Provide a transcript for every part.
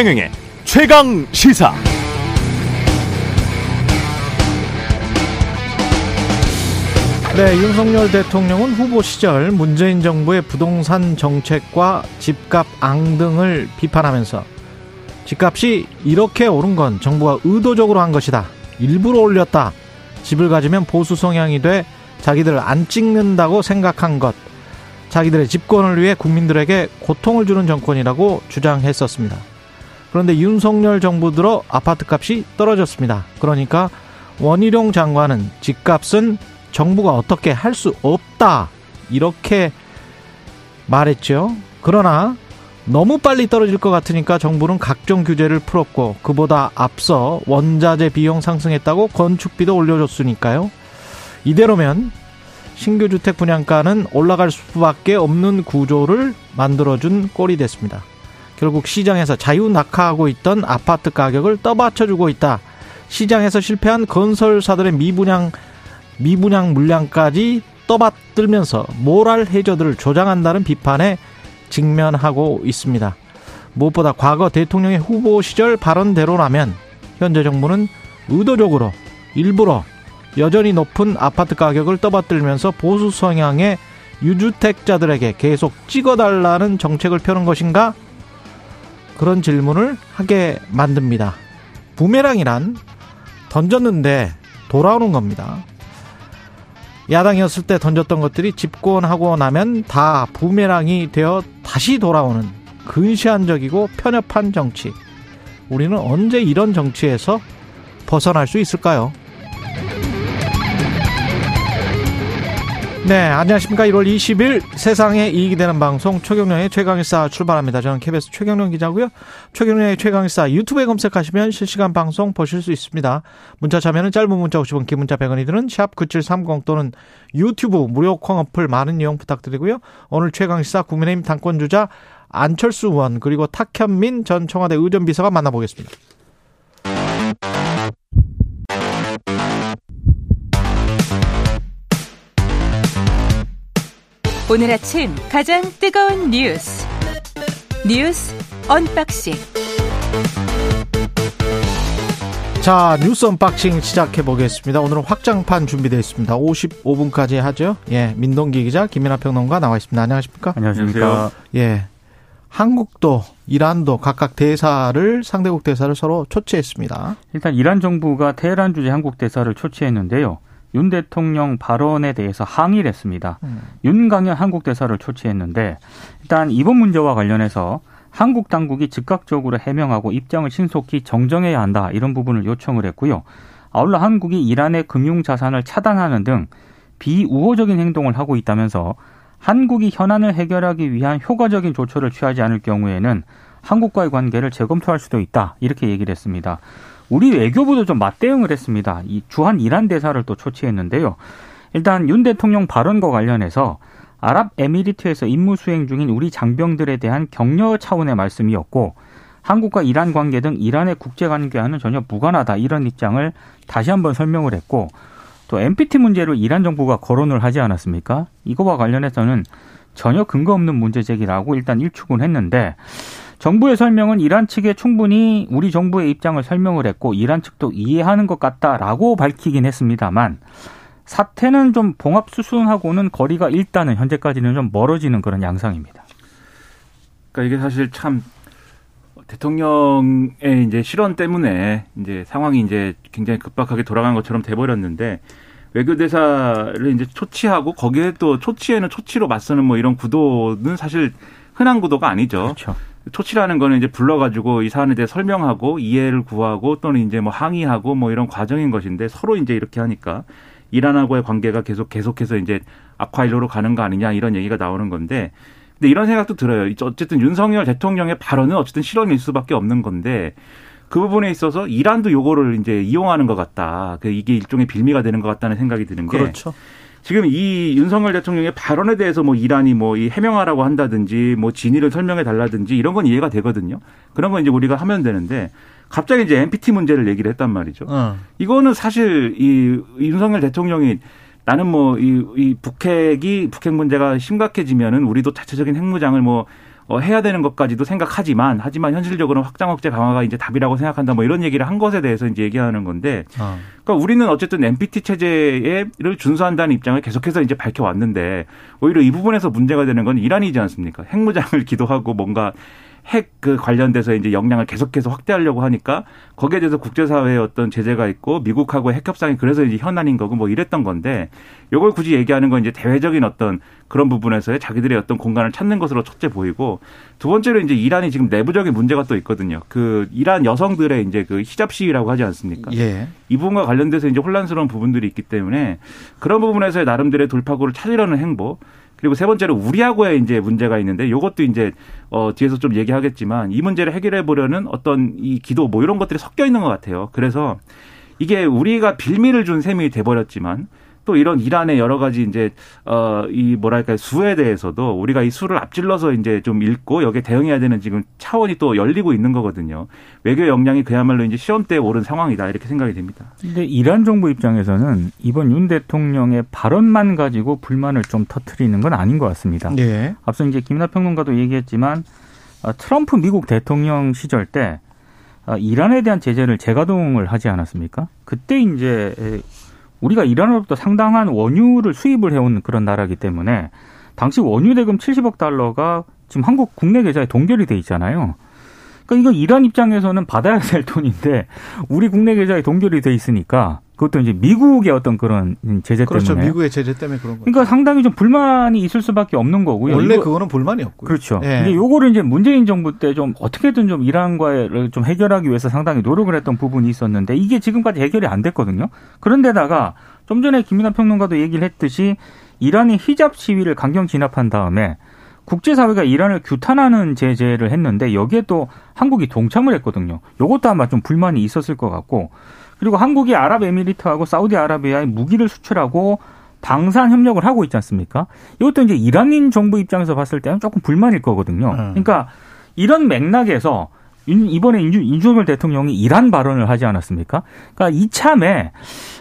최경영의 최강 시사. 네, 윤석열 대통령은 후보 시절 문재인 정부의 부동산 정책과 집값 앙등을 비판하면서 집값이 이렇게 오른 건 정부가 의도적으로 한 것이다. 일부러 올렸다. 집을 가지면 보수 성향이 돼 자기들 안 찍는다고 생각한 것. 자기들의 집권을 위해 국민들에게 고통을 주는 정권이라고 주장했었습니다. 그런데 윤석열 정부 들어 아파트 값이 떨어졌습니다. 그러니까 원희룡 장관은 집값은 정부가 어떻게 할 수 없다. 이렇게 말했죠. 그러나 너무 빨리 떨어질 것 같으니까 정부는 각종 규제를 풀었고 그보다 앞서 원자재 비용 상승했다고 건축비도 올려줬으니까요. 이대로면 신규 주택 분양가는 올라갈 수밖에 없는 구조를 만들어준 꼴이 됐습니다. 결국 시장에서 자유 낙하하고 있던 아파트 가격을 떠받쳐주고 있다. 시장에서 실패한 건설사들의 미분양 미분양 물량까지 떠받들면서 모랄 해저들을 조장한다는 비판에 직면하고 있습니다. 무엇보다 과거 대통령의 후보 시절 발언대로라면 현재 정부는 의도적으로 일부러 여전히 높은 아파트 가격을 떠받들면서 보수 성향의 유주택자들에게 계속 찍어달라는 정책을 펴는 것인가? 그런 질문을 하게 만듭니다. 부메랑이란 던졌는데 돌아오는 겁니다. 야당이었을 때 던졌던 것들이 집권하고 나면 다 부메랑이 되어 다시 돌아오는 근시안적이고 편협한 정치. 우리는 언제 이런 정치에서 벗어날 수 있을까요? 네, 안녕하십니까. 1월 20일 세상에 이익이 되는 방송 최경련의 최강일사 출발합니다. 저는 KBS 최경련 기자고요. 최경련의 최강일사 유튜브에 검색하시면 실시간 방송 보실 수 있습니다. 문자 참여는 짧은 문자 50원, 긴 문자 100원이 드는 샵9730 또는 유튜브 무료 콩 어플 많은 이용 부탁드리고요. 오늘 최강시사 국민의힘 당권주자 안철수 의원 그리고 탁현민 전 청와대 의전비서가 만나보겠습니다. 오늘 아침 가장 뜨거운 뉴스 뉴스 unboxing 자 뉴스 unboxing 시작해 보겠습니다. 오늘은 확장판 준비되어 있습니다. 55분까지 하죠. 예, 민동기 기자 김민하 평론가 나와 있습니다. 안녕하십니까? 안녕하십니까? 예, 한국도 이란도 각각 대사를 상대국 대사를 서로 초치했습니다. 일단 이란 정부가 테헤란 주재 한국 대사를 초치했는데요. 윤 대통령 발언에 대해서 항의를 했습니다. 음. 윤강현 한국 대사를 초치했는데 일단 이번 문제와 관련해서 한국 당국이 즉각적으로 해명하고 입장을 신속히 정정해야 한다 이런 부분을 요청을 했고요. 아울러 한국이 이란의 금융 자산을 차단하는 등 비우호적인 행동을 하고 있다면서 한국이 현안을 해결하기 위한 효과적인 조처를 취하지 않을 경우에는 한국과의 관계를 재검토할 수도 있다 이렇게 얘기를 했습니다. 우리 외교부도 좀 맞대응을 했습니다. 이 주한 이란 대사를 또 초치했는데요. 일단 윤 대통령 발언과 관련해서 아랍에미리트에서 임무 수행 중인 우리 장병들에 대한 격려 차원의 말씀이었고 한국과 이란 관계 등 이란의 국제 관계와는 전혀 무관하다 이런 입장을 다시 한번 설명을 했고 또 NPT 문제로 이란 정부가 거론을 하지 않았습니까? 이거와 관련해서는 전혀 근거 없는 문제 제기라고 일단 일축은 했는데 정부의 설명은 이란 측에 충분히 우리 정부의 입장을 설명을 했고 이란 측도 이해하는 것 같다라고 밝히긴 했습니다만 사태는 좀 봉합 수순하고는 거리가 일단은 현재까지는 좀 멀어지는 그런 양상입니다. 그러니까 이게 사실 참 대통령의 이제 실언 때문에 이제 상황이 이제 굉장히 급박하게 돌아간 것처럼 돼버렸는데 외교대사를 이제 초치하고 거기에 또 초치에는 초치로 맞서는 뭐 이런 구도는 사실 흔한 구도가 아니죠. 그렇죠. 초치라는 거는 이제 불러가지고 이 사안에 대해 설명하고 이해를 구하고 또는 이제 뭐 항의하고 뭐 이런 과정인 것인데 서로 이제 이렇게 하니까 이란하고의 관계가 계속 계속해서 이제 악화일로로 가는 거 아니냐 이런 얘기가 나오는 건데 근데 이런 생각도 들어요. 어쨌든 윤석열 대통령의 발언은 어쨌든 실언일 수밖에 없는 건데 그 부분에 있어서 이란도 요거를 이제 이용하는 것 같다. 그 이게 일종의 빌미가 되는 것 같다는 생각이 드는 게 그렇죠. 지금 이 윤석열 대통령의 발언에 대해서 뭐 이란이 뭐 이 해명하라고 한다든지 뭐 진위를 설명해 달라든지 이런 건 이해가 되거든요. 그런 건 이제 우리가 하면 되는데 갑자기 이제 NPT 문제를 얘기를 했단 말이죠. 어. 이거는 사실 이 윤석열 대통령이 나는 뭐이이 북핵이 북핵 문제가 심각해지면은 우리도 자체적인 핵무장을 뭐 어, 해야 되는 것까지도 생각하지만 하지만 현실적으로는 확장 억제 강화가 이제 답이라고 생각한다 뭐 이런 얘기를 한 것에 대해서 이제 얘기하는 건데 어. 그러니까 우리는 어쨌든 NPT 체제를 준수한다는 입장을 계속해서 이제 밝혀왔는데 오히려 이 부분에서 문제가 되는 건 이란이지 않습니까? 핵무장을 기도하고 뭔가 핵 그 관련돼서 이제 역량을 계속해서 확대하려고 하니까 거기에 대해서 국제사회에 어떤 제재가 있고 미국하고 핵 협상이 그래서 이제 현안인 거고 뭐 이랬던 건데 요걸 굳이 얘기하는 건 이제 대외적인 어떤 그런 부분에서의 자기들의 어떤 공간을 찾는 것으로 첫째 보이고 두 번째로 이제 이란이 지금 내부적인 문제가 또 있거든요. 그 이란 여성들의 이제 그 히잡 시위라고 하지 않습니까? 예. 이 부분과 관련돼서 이제 혼란스러운 부분들이 있기 때문에 그런 부분에서의 나름대로의 돌파구를 찾으려는 행보 그리고 세 번째로 우리하고의 이제 문제가 있는데 이것도 이제 어 뒤에서 좀 얘기하겠지만 이 문제를 해결해 보려는 어떤 이 기도 뭐 이런 것들이 섞여 있는 것 같아요. 그래서 이게 우리가 빌미를 준 셈이 돼버렸지만 또 이런 이란의 여러 가지 이제 어 이 뭐랄까 수에 대해서도 우리가 이 수를 앞질러서 이제 좀 읽고 여기에 대응해야 되는 지금 차원이 또 열리고 있는 거거든요. 외교 역량이 그야말로 이제 시험대에 오른 상황이다 이렇게 생각이 됩니다. 근데 이란 정부 입장에서는 이번 윤 대통령의 발언만 가지고 불만을 좀 터트리는 건 아닌 것 같습니다. 네. 앞서 이제 김나 평론가도 얘기했지만 어, 트럼프 미국 대통령 시절 때 어, 이란에 대한 제재를 재가동을 하지 않았습니까? 그때 이제 우리가 이란으로부터 상당한 원유를 수입을 해온 그런 나라기 때문에 당시 원유 대금 70억 달러가 지금 한국 국내 계좌에 동결이 돼 있잖아요. 그러니까 이거 이란 입장에서는 받아야 될 돈인데 우리 국내 계좌에 동결이 돼 있으니까 그것도 이제 미국의 어떤 그런 제재 그렇죠. 때문에 미국의 제재 때문에 그런 거죠. 그러니까 상당히 좀 불만이 있을 수밖에 없는 거고요. 원래 이거, 그거는 불만이 없고요. 그렇죠. 예. 이제 요거를 이제 문재인 정부 때 좀 어떻게든 좀 이란과를 좀 해결하기 위해서 상당히 노력을 했던 부분이 있었는데 이게 지금까지 해결이 안 됐거든요. 그런데다가 좀 전에 김민환 평론가도 얘기를 했듯이 이란이 히잡 시위를 강경 진압한 다음에 국제사회가 이란을 규탄하는 제재를 했는데 여기에 또 한국이 동참을 했거든요. 요것도 아마 좀 불만이 있었을 것 같고 그리고 한국이 아랍에미리트하고 사우디아라비아에 무기를 수출하고 방산 협력을 하고 있지 않습니까? 이것도 이제 이란인 정부 입장에서 봤을 때는 조금 불만일 거거든요. 음. 그러니까 이런 맥락에서 이번에 윤석열 대통령이 이란 발언을 하지 않았습니까? 그러니까 이참에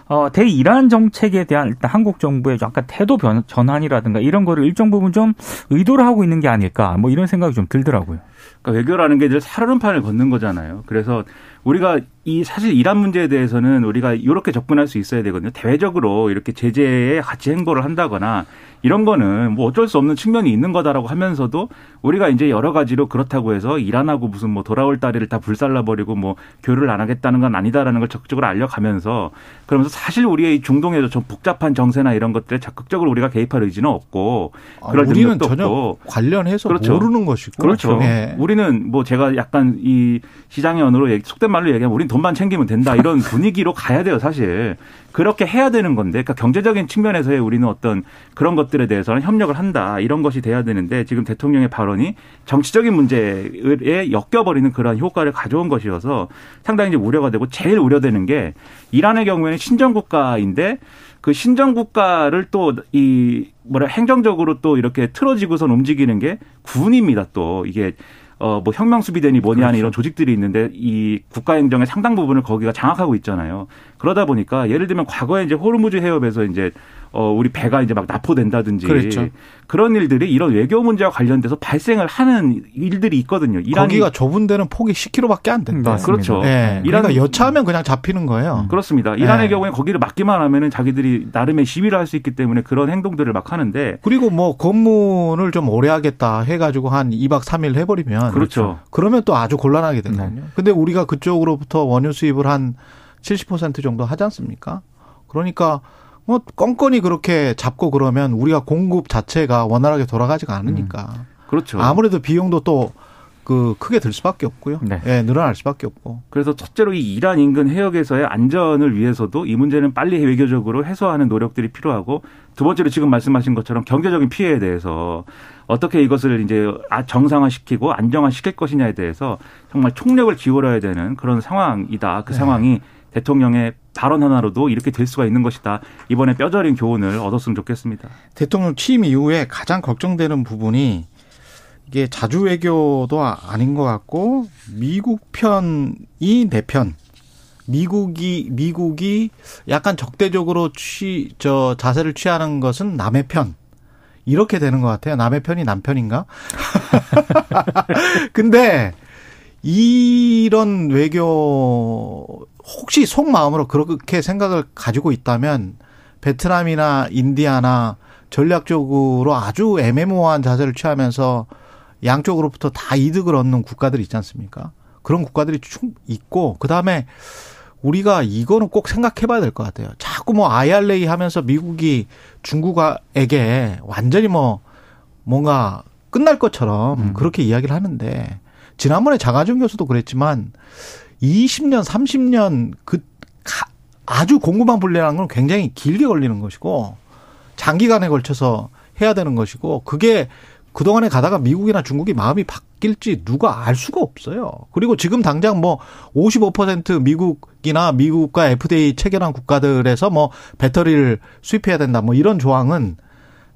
어, 대이란 정책에 대한 일단 한국 정부의 약간 태도 변, 전환이라든가 이런 거를 일정 부분 좀 의도를 하고 있는 게 아닐까 뭐 이런 생각이 좀 들더라고요. 그러니까 외교라는 게 늘 살얼음판을 걷는 거잖아요. 그래서 우리가 이 사실 이란 문제에 대해서는 우리가 이렇게 접근할 수 있어야 되거든요. 대외적으로 이렇게 제재에 같이 행보를 한다거나 이런 거는 뭐 어쩔 수 없는 측면이 있는 거다라고 하면서도 우리가 이제 여러 가지로 그렇다고 해서 이란하고 무슨 뭐 돌아올 다리를 다 불살라 버리고 뭐 교류를 안 하겠다는 건 아니다라는 걸 적극적으로 알려가면서 그러면서 사실 우리의 중동에도 좀 복잡한 정세나 이런 것들에 적극적으로 우리가 개입할 의지는 없고 아, 그럴 아, 우리는 전혀 없고. 관련해서 그렇죠. 모르는 것이고 그렇죠. 네. 우리는 뭐 제가 약간 이 시장의 언어로 속된 말로 얘기하면 우리는 돈만 챙기면 된다. 이런 분위기로 가야 돼요 사실 그렇게 해야 되는 건데 그러니까 경제적인 측면에서의 우리는 어떤 그런 것들에 대해서는 협력을 한다 이런 것이 돼야 되는데 지금 대통령의 발언이 정치적인 문제에 엮여버리는 그러한 효과를 가져온 것이어서 상당히 이제 우려가 되고 제일 우려되는 게 이란의 경우에는 신정 국가인데 그 신정 국가를 또 이 뭐라 행정적으로 또 이렇게 틀어지고선 움직이는 게 군입니다 또. 이게 어, 뭐 혁명수비대니 뭐니 하는 그렇죠. 이런 조직들이 있는데 이 국가행정의 상당 부분을 거기가 장악하고 있잖아요. 그러다 보니까 예를 들면 과거에 이제 호르무즈 해협에서 이제 어, 우리 배가 이제 막 납포된다든지 그렇죠. 그런 일들이 이런 외교 문제와 관련돼서 발생을 하는 일들이 있거든요. 이란이 거기가 좁은 데는 폭이 10km밖에 안 된다. 그렇죠. 네. 이란 그러니까 여차하면 그냥 잡히는 거예요. 음. 그렇습니다. 이란의 네. 경우에 거기를 막기만 하면은 자기들이 나름의 시위를 할 수 있기 때문에 그런 행동들을 막 하는데 그리고 뭐 검문을 좀 오래 하겠다 해가지고 한 2박 3일 해버리면 그렇죠. 그러면 또 아주 곤란하게 되거든요. 네. 근데 우리가 그쪽으로부터 원유 수입을 한 70% 정도 하지 않습니까? 그러니까 뭐 껌껌이 그렇게 잡고 그러면 우리가 공급 자체가 원활하게 돌아가지가 않으니까. 음. 그렇죠. 아무래도 비용도 또그 크게 들 수밖에 없고요. 네. 예, 늘어날 수밖에 없고. 그래서 첫째로 이 이란 인근 해역에서의 안전을 위해서도 이 문제는 빨리 외교적으로 해소하는 노력들이 필요하고 두 번째로 지금 말씀하신 것처럼 경제적인 피해에 대해서 어떻게 이것을 이제 아, 정상화시키고 안정화시킬 것이냐에 대해서 정말 총력을 기울여야 되는 그런 상황이다. 그 네. 상황이 대통령의 발언 하나로도 이렇게 될 수가 있는 것이다. 이번에 뼈저린 교훈을 얻었으면 좋겠습니다. 대통령 취임 이후에 가장 걱정되는 부분이 이게 자주 외교도 아닌 것 같고 미국 편이 내 편. 미국이 미국이 약간 적대적으로 취 저 자세를 취하는 것은 남의 편. 이렇게 되는 것 같아요. 남의 편이 남편인가? 근데 이런 외교 혹시 속마음으로 그렇게 생각을 가지고 있다면 베트남이나 인디아나 전략적으로 아주 애매모호한 자세를 취하면서 양쪽으로부터 다 이득을 얻는 국가들이 있지 않습니까? 그런 국가들이 충 있고 그다음에 우리가 이거는 꼭 생각해 봐야 될 것 같아요. 자꾸 뭐 IRA 하면서 미국이 중국에게 완전히 뭐 뭔가 끝날 것처럼 음. 그렇게 이야기를 하는데 지난번에 장하준 교수도 그랬지만 20년, 30년 그 아주 공급망 분리라는 건 굉장히 길게 걸리는 것이고 장기간에 걸쳐서 해야 되는 것이고 그게 그동안에 가다가 미국이나 중국이 마음이 바뀔지 누가 알 수가 없어요. 그리고 지금 당장 뭐 55% 미국이나 미국과 FDA 체결한 국가들에서 뭐 배터리를 수입해야 된다 뭐 이런 조항은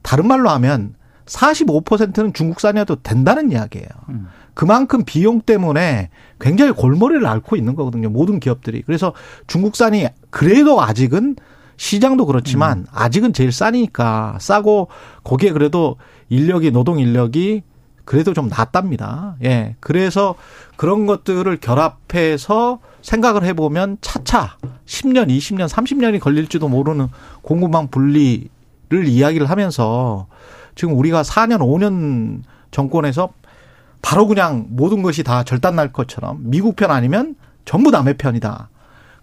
다른 말로 하면 45%는 중국산이어도 된다는 이야기예요. 음. 그만큼 비용 때문에 굉장히 골머리를 앓고 있는 거거든요. 모든 기업들이. 그래서 중국산이 그래도 아직은 시장도 그렇지만 음. 아직은 제일 싸니까 싸고 거기에 그래도 인력이 노동 인력이 그래도 좀 낫답니다. 예. 그래서 그런 것들을 결합해서 생각을 해보면 차차 10년, 20년, 30년이 걸릴지도 모르는 공급망 분리를 이야기를 하면서 지금 우리가 4년, 5년 정권에서 바로 그냥 모든 것이 다 절단 날 것처럼 미국 편 아니면 전부 남의 편이다.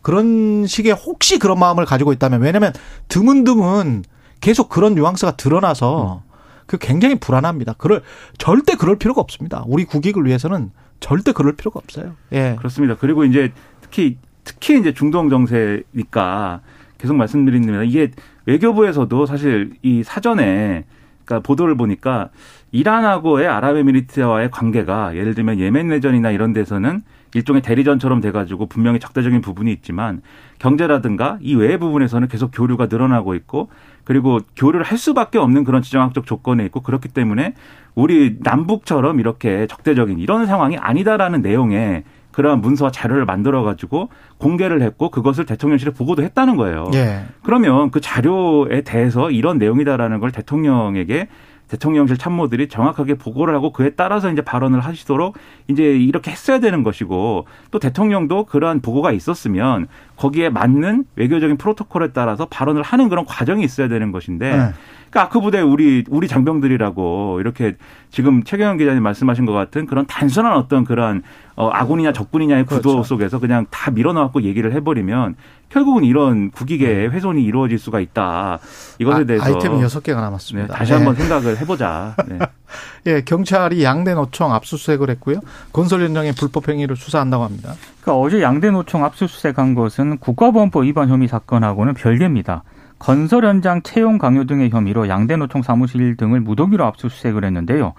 그런 식의 혹시 그런 마음을 가지고 있다면 왜냐하면 드문드문 계속 그런 뉘앙스가 드러나서 그 굉장히 불안합니다. 그럴 절대 그럴 필요가 없습니다. 우리 국익을 위해서는 절대 그럴 필요가 없어요. 예. 그렇습니다. 그리고 이제 특히 특히 이제 중동 정세니까 계속 말씀드립니다. 이게 외교부에서도 사실 이 사전에 그러니까 보도를 보니까 이란하고의 아랍에미리트와의 관계가 예를 들면 예멘 내전이나 이런 데서는 일종의 대리전처럼 돼가지고 분명히 적대적인 부분이 있지만 경제라든가 이 외의 부분에서는 계속 교류가 늘어나고 있고 그리고 교류를 할 수밖에 없는 그런 지정학적 조건에 있고 그렇기 때문에 우리 남북처럼 이렇게 적대적인 이런 상황이 아니다라는 내용의 그러한 문서와 자료를 만들어 가지고 공개를 했고 그것을 대통령실에 보고도 했다는 거예요. 예. 그러면 그 자료에 대해서 이런 내용이다라는 걸 대통령에게 대통령실 참모들이 정확하게 보고를 하고 그에 따라서 이제 발언을 하시도록 이제 이렇게 했어야 되는 것이고 또 대통령도 그러한 보고가 있었으면 거기에 맞는 외교적인 프로토콜에 따라서 발언을 하는 그런 과정이 있어야 되는 것인데 네. 그러니까 아크 부대 우리 우리 장병들이라고 이렇게 지금 최경영 기자님 말씀하신 것 같은 그런 단순한 어떤 그런 어, 아군이냐 적군이냐의 구도 그렇죠. 속에서 그냥 다 밀어넣고 얘기를 해버리면 결국은 이런 국익의 네. 훼손이 이루어질 수가 있다. 이것에 아, 대해서 아이템이 여섯 개가 남았습니다. 네, 다시 한번 네. 생각을 해보자. 네. 예, 경찰이 양대 노총 압수수색을 했고요. 건설 현장의 불법 행위를 수사한다고 합니다. 그러니까 어제 양대 노총 압수수색한 것은 국가보안법 위반 혐의 사건하고는 별개입니다. 건설 현장 채용 강요 등의 혐의로 양대 노총 사무실 등을 무더기로 압수수색을 했는데요.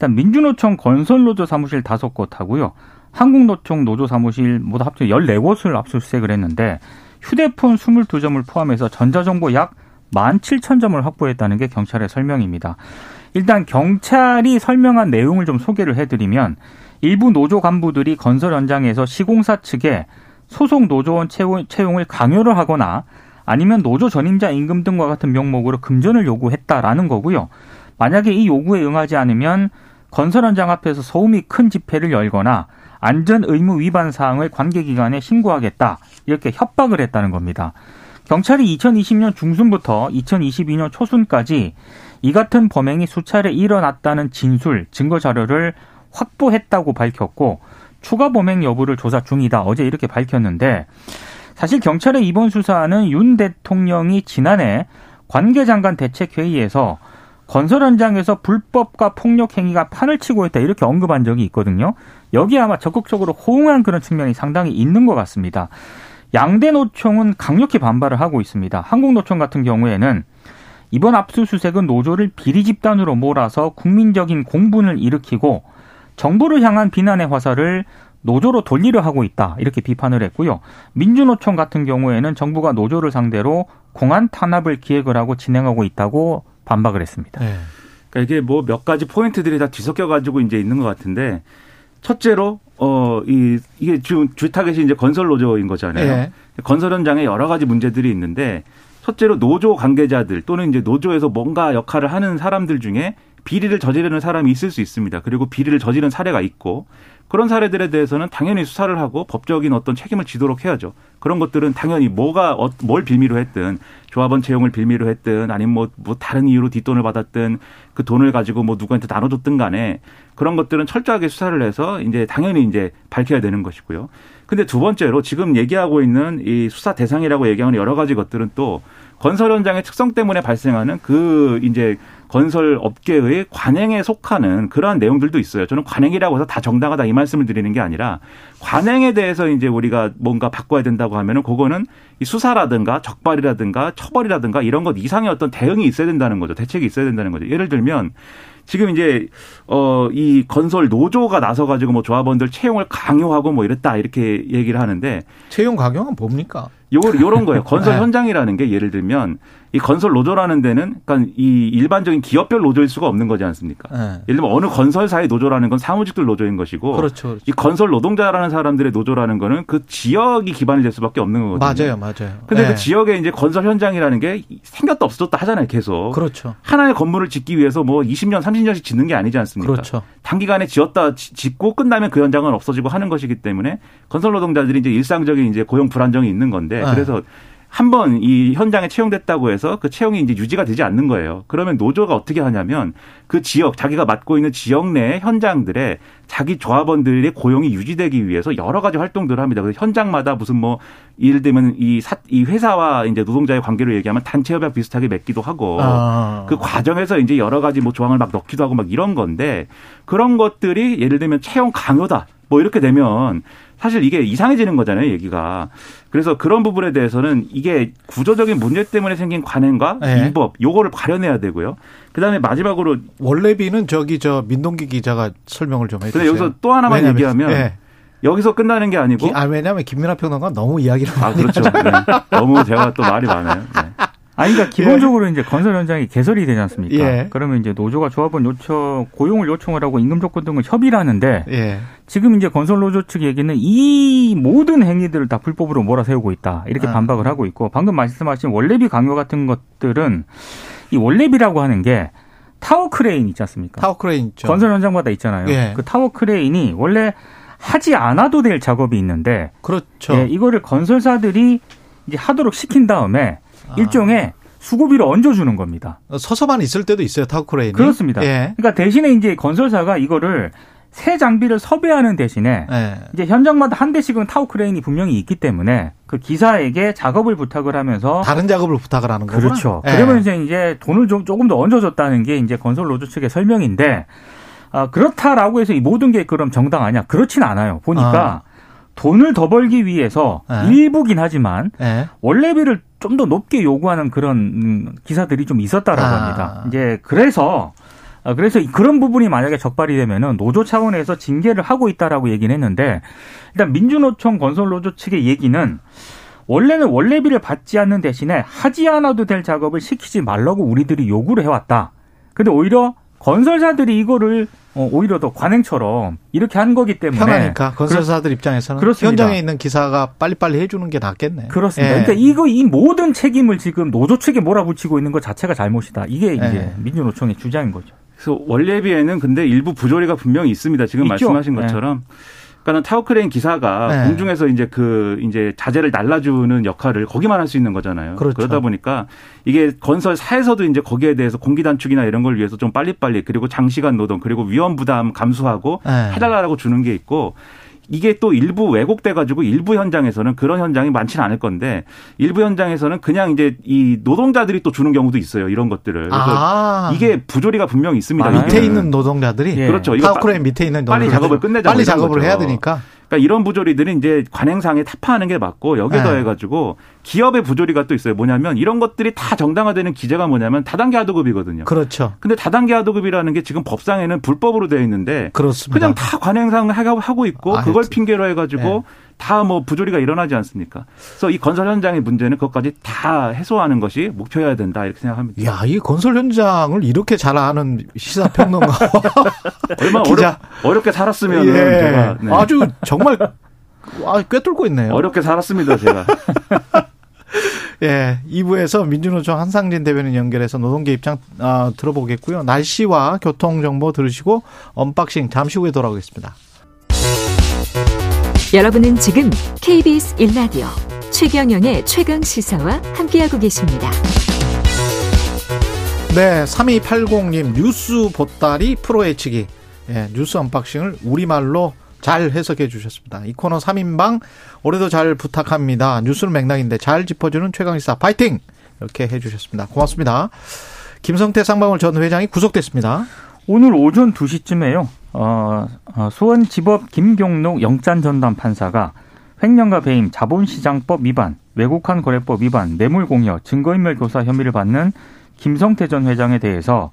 일단 민주노총 건설노조 사무실 다섯 곳하고요. 한국노총 노조 사무실 모두 합쳐 14곳을 압수수색을 했는데 휴대폰 22점을 포함해서 전자정보 약 17,000점을 확보했다는 게 경찰의 설명입니다. 일단 경찰이 설명한 내용을 좀 소개를 해드리면 일부 노조 간부들이 건설 현장에서 시공사 측에 소속 노조원 채용을 강요를 하거나 아니면 노조 전임자 임금 등과 같은 명목으로 금전을 요구했다라는 거고요. 만약에 이 요구에 응하지 않으면 건설 현장 앞에서 소음이 큰 집회를 열거나 안전 의무 위반 사항을 관계기관에 신고하겠다 이렇게 협박을 했다는 겁니다. 경찰이 2020년 중순부터 2022년 초순까지 이 같은 범행이 수차례 일어났다는 진술, 증거 자료를 확보했다고 밝혔고 추가 범행 여부를 조사 중이다. 어제 이렇게 밝혔는데 사실 경찰의 이번 수사는 윤 대통령이 지난해 관계장관 대책회의에서 건설 현장에서 불법과 폭력 행위가 판을 치고 있다 이렇게 언급한 적이 있거든요. 여기에 아마 적극적으로 호응한 그런 측면이 상당히 있는 것 같습니다. 양대 노총은 강력히 반발을 하고 있습니다. 한국노총 같은 경우에는 이번 압수수색은 노조를 비리 집단으로 몰아서 국민적인 공분을 일으키고 정부를 향한 비난의 화살을 노조로 돌리려 하고 있다 이렇게 비판을 했고요. 민주노총 같은 경우에는 정부가 노조를 상대로 공안 탄압을 기획을 하고 진행하고 있다고 반박을 했습니다. 네. 그러니까 이게 뭐 몇 가지 포인트들이 다 뒤섞여 가지고 이제 있는 것 같은데 첫째로 어 이 이게 지금 주타겟이 이제 건설 노조인 거잖아요. 네. 건설 현장에 여러 가지 문제들이 있는데 첫째로 노조 관계자들 또는 이제 노조에서 뭔가 역할을 하는 사람들 중에 비리를 저지르는 사람이 있을 수 있습니다. 그리고 비리를 저지른 사례가 있고 그런 사례들에 대해서는 당연히 수사를 하고 법적인 어떤 책임을 지도록 해야죠. 그런 것들은 당연히 뭐가 어, 뭘 빌미로 했든 조합원 채용을 빌미로 했든 아니면 뭐, 뭐 다른 이유로 뒷돈을 받았든 그 돈을 가지고 뭐 누구한테 나눠줬든 간에 그런 것들은 철저하게 수사를 해서 이제 당연히 이제 밝혀야 되는 것이고요. 근데 두 번째로 지금 얘기하고 있는 이 수사 대상이라고 얘기하는 여러 가지 것들은 또 건설 현장의 특성 때문에 발생하는 그 이제 건설 업계의 관행에 속하는 그러한 내용들도 있어요. 저는 관행이라고 해서 다 정당하다 이 말씀을 드리는 게 아니라 관행에 대해서 이제 우리가 뭔가 바꿔야 된다고 하면은 그거는 이 수사라든가 적발이라든가 처벌이라든가 이런 것 이상의 어떤 대응이 있어야 된다는 거죠. 대책이 있어야 된다는 거죠. 예를 들면 지금 이제 어 이 건설 노조가 나서 가지고 뭐 조합원들 채용을 강요하고 뭐 이랬다 이렇게 얘기를 하는데 채용 강요는 뭡니까? 요, 요런 거예요. 건설 네. 현장이라는 게 예를 들면 이 건설 노조라는 데는 그러니까 이 일반적인 기업별 노조일 수가 없는 거지 않습니까? 네. 예를 들면 어느 건설사의 노조라는 건 사무직들 노조인 것이고 그렇죠. 그렇죠. 이 건설 노동자라는 사람들의 노조라는 거는 그 지역이 기반이 될 수밖에 없는 거거든요. 맞아요, 맞아요. 근데 네. 그 지역에 이제 건설 현장이라는 게 생겼다 없어졌다 하잖아요, 계속. 그렇죠. 하나의 건물을 짓기 위해서 뭐 20년, 30년씩 짓는 게 아니지 않습니까? 그렇죠. 단기간에 지었다 지- 짓고 끝나면 그 현장은 없어지고 하는 것이기 때문에 건설 노동자들이 이제 일상적인 이제 고용 불안정이 있는 건데 네. 그래서 한 번 이 현장에 채용됐다고 해서 그 채용이 이제 유지가 되지 않는 거예요. 그러면 노조가 어떻게 하냐면 그 지역 자기가 맡고 있는 지역 내 현장들에 자기 조합원들의 고용이 유지되기 위해서 여러 가지 활동들을 합니다. 그래서 현장마다 무슨 뭐 예를 들면 이, 사, 이 회사와 이제 노동자의 관계로 얘기하면 단체 협약 비슷하게 맺기도 하고 아. 그 과정에서 이제 여러 가지 뭐 조항을 막 넣기도 하고 막 이런 건데 그런 것들이 예를 들면 채용 강요다 뭐 이렇게 되면 사실 이게 이상해지는 거잖아요 얘기가 그래서 그런 부분에 대해서는 이게 구조적인 문제 때문에 생긴 관행과 네. 위법 요거를 가려내야 되고요 그다음에 마지막으로 원래비는 저기 저 민동기 기자가 설명을 좀 해주세요. 근데 여기서 또 하나만 왜냐면- 얘기하면 예. 여기서 끝나는 게 아니고 기- 아 왜냐하면 김민하 평론가 너무 이야기를 아 그렇죠 네. 너무 제가 또 말이 많아요 네. 아니, 그러니까 기본적으로 이제 건설 현장이 개설이 되지 않습니까? 예. 그러면 이제 노조가 조합원 요청, 고용을 요청을 하고 임금 조건 등을 협의를 하는데 예. 지금 이제 건설 노조 측 얘기는 이 모든 행위들을 다 불법으로 몰아세우고 있다. 이렇게 아. 반박을 하고 있고 방금 말씀하신 월례비 강요 같은 것들은 이 월례비라고 하는 게 타워 크레인 있지 않습니까? 타워 크레인 있죠. 건설 현장마다 있잖아요. 예. 그 타워 크레인이 원래 하지 않아도 될 작업이 있는데 그렇죠. 예, 이거를 건설사들이 이제 하도록 시킨 다음에 아. 일종의 수고비를 얹어주는 겁니다. 서서만 있을 때도 있어요 타워 크레인이. 그렇습니다. 예. 그러니까 대신에 이제 건설사가 이거를 새 장비를 섭외하는 대신에 예. 이제 현장마다 한 대씩은 타워 크레인이 분명히 있기 때문에 그 기사에게 작업을 부탁을 하면서 다른 작업을 부탁을 하는 거구나. 그렇죠. 예. 그러면서 이제 돈을 좀 조금 더 얹어줬다는 게 이제 건설 노조 측의 설명인데 아, 그렇다라고 해서 이 모든 게 그럼 정당하냐? 그렇진 않아요. 보니까 돈을 더 벌기 위해서 네. 일부긴 하지만 예. 월례비를 좀 더 높게 요구하는 그런 음, 기사들이 좀 있었다라고 아. 합니다. 이제 그래서 아, 그래서 그런 부분이 만약에 적발이 되면은 노조 차원에서 징계를 하고 있다라고 얘기는 했는데 일단 민주노총 건설노조 측의 얘기는 원래는 원래비를 받지 않는 대신에 하지 않아도 될 작업을 시키지 말라고 우리들이 요구를 해왔다. 근데 오히려 건설사들이 이거를 어, 오히려 더 관행처럼 이렇게 한 거기 때문에 편하니까 건설사들 입장에서는 그렇습니다. 현장에 있는 기사가 빨리빨리 해주는 게 낫겠네. 그렇습니다. 예. 그러니까 이거 이 모든 책임을 지금 노조 측에 몰아붙이고 있는 것 자체가 잘못이다. 이게 이제 예. 민주노총의 주장인 거죠. 그래서 월례비에는 근데 일부 부조리가 분명히 있습니다. 지금 있죠. 말씀하신 네. 것처럼. 그러니까는 타워크레인 기사가 네. 공중에서 이제 그 이제 자재를 날라주는 역할을 거기만 할 수 있는 거잖아요. 그렇죠. 러다 보니까 이게 건설사에서도 이제 거기에 대해서 공기 단축이나 이런 걸 위해서 좀 빨리빨리 그리고 장시간 노동 그리고 위험 부담 감수하고 네. 해달라고 주는 게 있고 이게 또 일부 왜곡돼 가지고 일부 현장에서는 그런 현장이 많지는 않을 건데 일부 현장에서는 그냥 이제 이 노동자들이 또 주는 경우도 있어요. 이런 것들을. 그래서 아. 이게 부조리가 분명히 있습니다. 많아요. 밑에. 있는 노동자들이 예. 그렇죠. 이거 타워크레인 밑에 있는 빨리 노동자들이 작업을 끝내자 빨리 뭐 작업을 거죠. 해야 되니까 그러니까 이런 부조리들이 이제 관행상에 타파하는 게 맞고 여기에 네. 더해가지고 기업의 부조리가 또 있어요. 뭐냐면 이런 것들이 다 정당화되는 기제가 뭐냐면 다단계 하도급이거든요. 그렇죠. 근데 다단계 하도급이라는 게 지금 법상에는 불법으로 되어 있는데 그렇습니다. 그냥 다 관행상 하고 하고 있고 아, 그걸. 핑계로 해 가지고 네. 다뭐 부조리가 일어나지 않습니까? 그래서 이 건설 현장의 문제는 그것까지 다 해소하는 것이 목표여야 된다 이렇게 생각합니다. 야, 이 건설 현장을 이렇게 잘 아는 시사 평론가. 얼마나 기자. 어렵, 어렵게 살았으면 예. 제가 네. 아주 정말 아, 꿰뚫고 있네요. 어렵게 살았습니다 제가. 예, 2부에서 민주노총 한상진 대변인 연결해서 노동계 입장 어, 들어보겠고요. 날씨와 교통 정보 들으시고 unboxing 잠시 후에 돌아오겠습니다. 여러분은 지금 KBS 1라디오 최경영의 최강 시사와 함께하고 계십니다. 네, 3280님 뉴스 보따리 풀어헤치기. 예, 뉴스 unboxing을 우리말로 잘 해석해 주셨습니다. 이 코너 3인방 올해도 잘 부탁합니다. 뉴스는 맥락인데 잘 짚어주는 최강시사 파이팅! 이렇게 해 주셨습니다. 고맙습니다. 김성태 쌍방울 전 회장이 구속됐습니다. 오늘 오전 2시쯤에요. 어, 어, 수원지법 김경록 영장 전담 판사가 횡령과 배임, 자본시장법 위반, 외국환 거래법 위반, 뇌물공여, 증거인멸 교사 혐의를 받는 김성태 전 회장에 대해서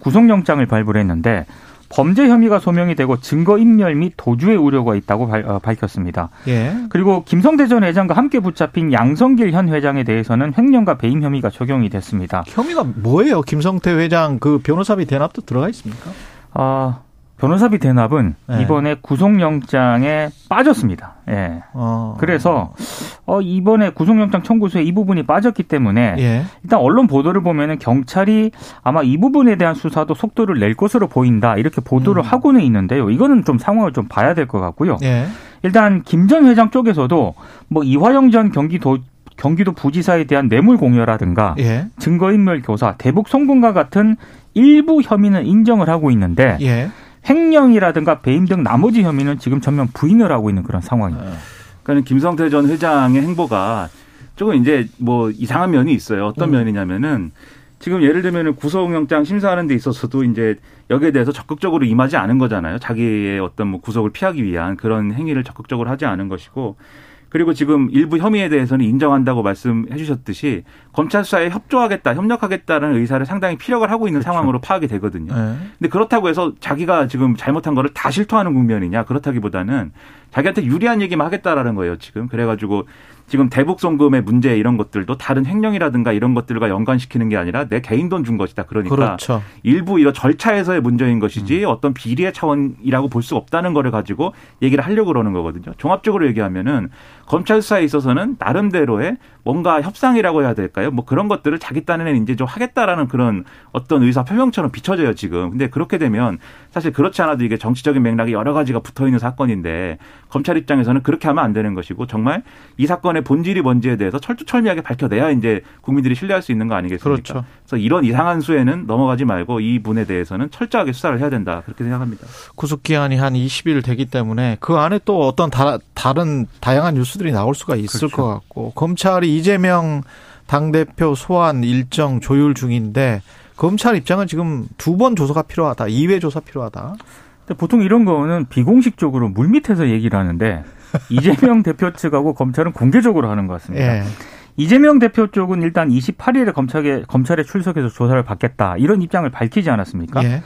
구속영장을 발부를 했는데 범죄 혐의가 소명이 되고 증거 인멸 및 도주의 우려가 있다고 발, 어, 밝혔습니다. 예. 그리고 김성태 전 회장과 함께 붙잡힌 양성길 현 회장에 대해서는 횡령과 배임 혐의가 적용이 됐습니다. 혐의가 뭐예요? 김성태 회장 그 변호사비 대납도 들어가 있습니까? 아, 변호사비 대납은 네. 이번에 구속영장에 빠졌습니다. 예. 어. 그래서 어 이번에 구속영장 청구서에 이 부분이 빠졌기 때문에 예. 일단 언론 보도를 보면은 경찰이 아마 이 부분에 대한 수사도 속도를 낼 것으로 보인다 이렇게 보도를 음. 하고는 있는데요. 이거는 좀 상황을 좀 봐야 될 것 같고요. 예. 일단 김 전 회장 쪽에서도 뭐 이화영 전 경기도 경기도 부지사에 대한 뇌물 공여라든가 예. 증거인멸 교사, 대북 송금과 같은 일부 혐의는 인정을 하고 있는데 예. 횡령이라든가 배임 등 나머지 혐의는 지금 전면 부인을 하고 있는 그런 상황입니다. 그러니까 김성태 전 회장의 행보가 조금 이제 뭐 이상한 면이 있어요. 어떤 음. 면이냐면은 지금 예를 들면은 구속영장 심사하는 데 있어서도 이제 여기에 대해서 적극적으로 임하지 않은 거잖아요. 자기의 어떤 뭐 구속을 피하기 위한 그런 행위를 적극적으로 하지 않은 것이고 그리고 지금 일부 혐의에 대해서는 인정한다고 말씀해 주셨듯이 검찰 수사에 협조하겠다, 협력하겠다는 의사를 상당히 피력을 하고 있는 상황으로 파악이 되거든요. 예. 근데 그렇다고 해서 자기가 지금 잘못한 거를 다 실토하는 국면이냐 그렇다기보다는 자기한테 유리한 얘기만 하겠다라는 거예요 지금 그래 가지고 지금 대북 송금의 문제 이런 것들도 다른 횡령이라든가 이런 것들과 연관시키는 게 아니라 내 개인 돈 준 것이다 그러니까 그렇죠. 일부 이런 절차에서의 문제인 것이지 어떤 비리의 차원이라고 볼 수 없다는 거를 가지고 얘기를 하려고 그러는 거거든요. 종합적으로 얘기하면은 검찰 수사에 있어서는 나름대로의 뭔가 협상이라고 해야 될까요? 뭐 그런 것들을 자기 딴에는 이제 좀 하겠다라는 그런 어떤 의사 표명처럼 비춰져요 지금. 근데 그렇게 되면 사실 그렇지 않아도 이게 정치적인 맥락이 여러 가지가 붙어 있는 사건인데 검찰 입장에서는 그렇게 하면 안 되는 것이고 정말 이 사건의 본질이 뭔지에 대해서 철두철미하게 밝혀내야 이제 국민들이 신뢰할 수 있는 거 아니겠습니까? 그렇죠. 그래서 이런 이상한 수에는 넘어가지 말고 이 분에 대해서는 철저하게 수사를 해야 된다 그렇게 생각합니다. 구속 기한이 한 20일 되기 때문에 그 안에 또 어떤 다, 다른 다양한 뉴스들이 나올 수가 있을 그렇죠. 것 같고 검찰이 이재명 당 대표 소환 일정 조율 중인데 검찰 입장은 지금 두 번 조사가 필요하다. 2회 조사 필요하다. 보통 이런 거는 비공식적으로 물 밑에서 얘기를 하는데 이재명 대표 측하고 검찰은 공개적으로 하는 것 같습니다. 예. 이재명 대표 쪽은 일단 28일에 검찰에 검찰에 출석해서 조사를 받겠다 이런 입장을 밝히지 않았습니까? 예.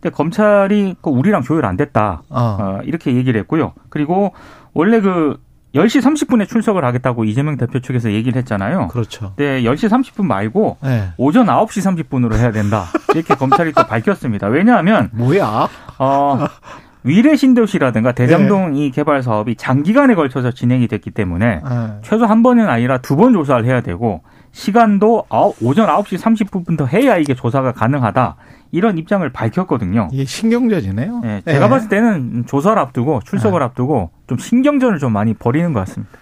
근데 검찰이 그 우리랑 조율 안 됐다 어. 어, 이렇게 얘기를 했고요. 그리고 원래 그 10시 30분에 출석을 하겠다고 이재명 대표 측에서 얘기를 했잖아요. 그렇죠. 근데 10시 30분 말고 예. 오전 9시 30분으로 해야 된다. 이렇게 검찰이 또 밝혔습니다. 왜냐하면 뭐야? 어, 위례 신도시라든가 대장동 이 개발 사업이 장기간에 걸쳐서 진행이 됐기 때문에 예. 최소 한 번은 아니라 두 번 조사를 해야 되고 시간도 오전 9시 30분부터 해야 이게 조사가 가능하다. 이런 입장을 밝혔거든요. 이게 신경전이네요. 예, 제가 예. 봤을 때는 조사를 앞두고 출석을 앞두고 좀 신경전을 좀 많이 벌이는 것 같습니다.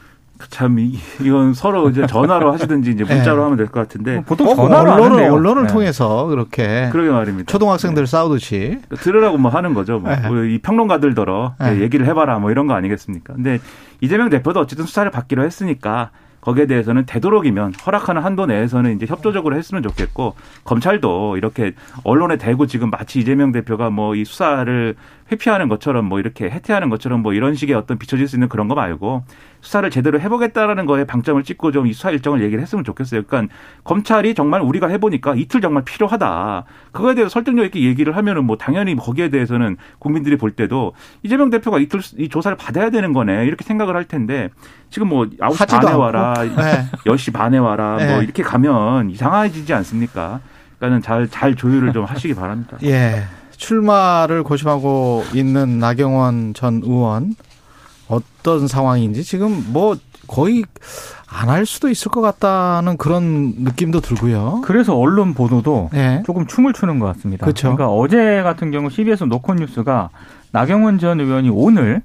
참 이- 이건 서로 이제 전화로 하시든지 이제 문자로 하면 될 것 같은데 보통 꼭 전화로 언론을, 하는데요. 언론을 예. 통해서 그렇게 그러게 말입니다. 초등학생들 싸우듯이 네. 들으라고 뭐 하는 거죠. 뭐. 네. 뭐이 평론가들더러 네. 얘기를 해봐라 뭐 이런 거 아니겠습니까? 근데 이재명 대표도 어쨌든 수사를 받기로 했으니까 거기에 대해서는 되도록이면 허락하는 한도 내에서는 이제 협조적으로 했으면 좋겠고 검찰도 이렇게 언론에 대고 지금 마치 이재명 대표가 뭐 이 수사를 회피하는 것처럼 뭐 이렇게 해태하는 것처럼 뭐 이런 식의 어떤 비춰질 수 있는 그런 거 말고 수사를 제대로 해보겠다라는 거에 방점을 찍고 좀 이 수사 일정을 얘기를 했으면 좋겠어요. 그러니까 검찰이 정말 우리가 해보니까 이틀 정말 필요하다. 그거에 대해서 설득력 있게 얘기를 하면은 뭐 당연히 거기에 대해서는 국민들이 볼 때도 이재명 대표가 이틀 이 조사를 받아야 되는 거네 이렇게 생각을 할 텐데 지금 뭐 9시 하지도 반에 않고. 와라, 네. 10시 반에 와라 네. 뭐 이렇게 가면 이상해지지 않습니까? 그러니까는 잘, 잘 조율을 좀 하시기 바랍니다. 예. 출마를 고심하고 있는 나경원 전 의원 어떤 상황인지 지금 뭐 거의 안 할 수도 있을 것 같다는 그런 느낌도 들고요. 그래서 언론 보도도 예. 조금 춤을 추는 것 같습니다. 그렇죠. 그러니까 어제 같은 경우 CBS 노컷 뉴스가 나경원 전 의원이 오늘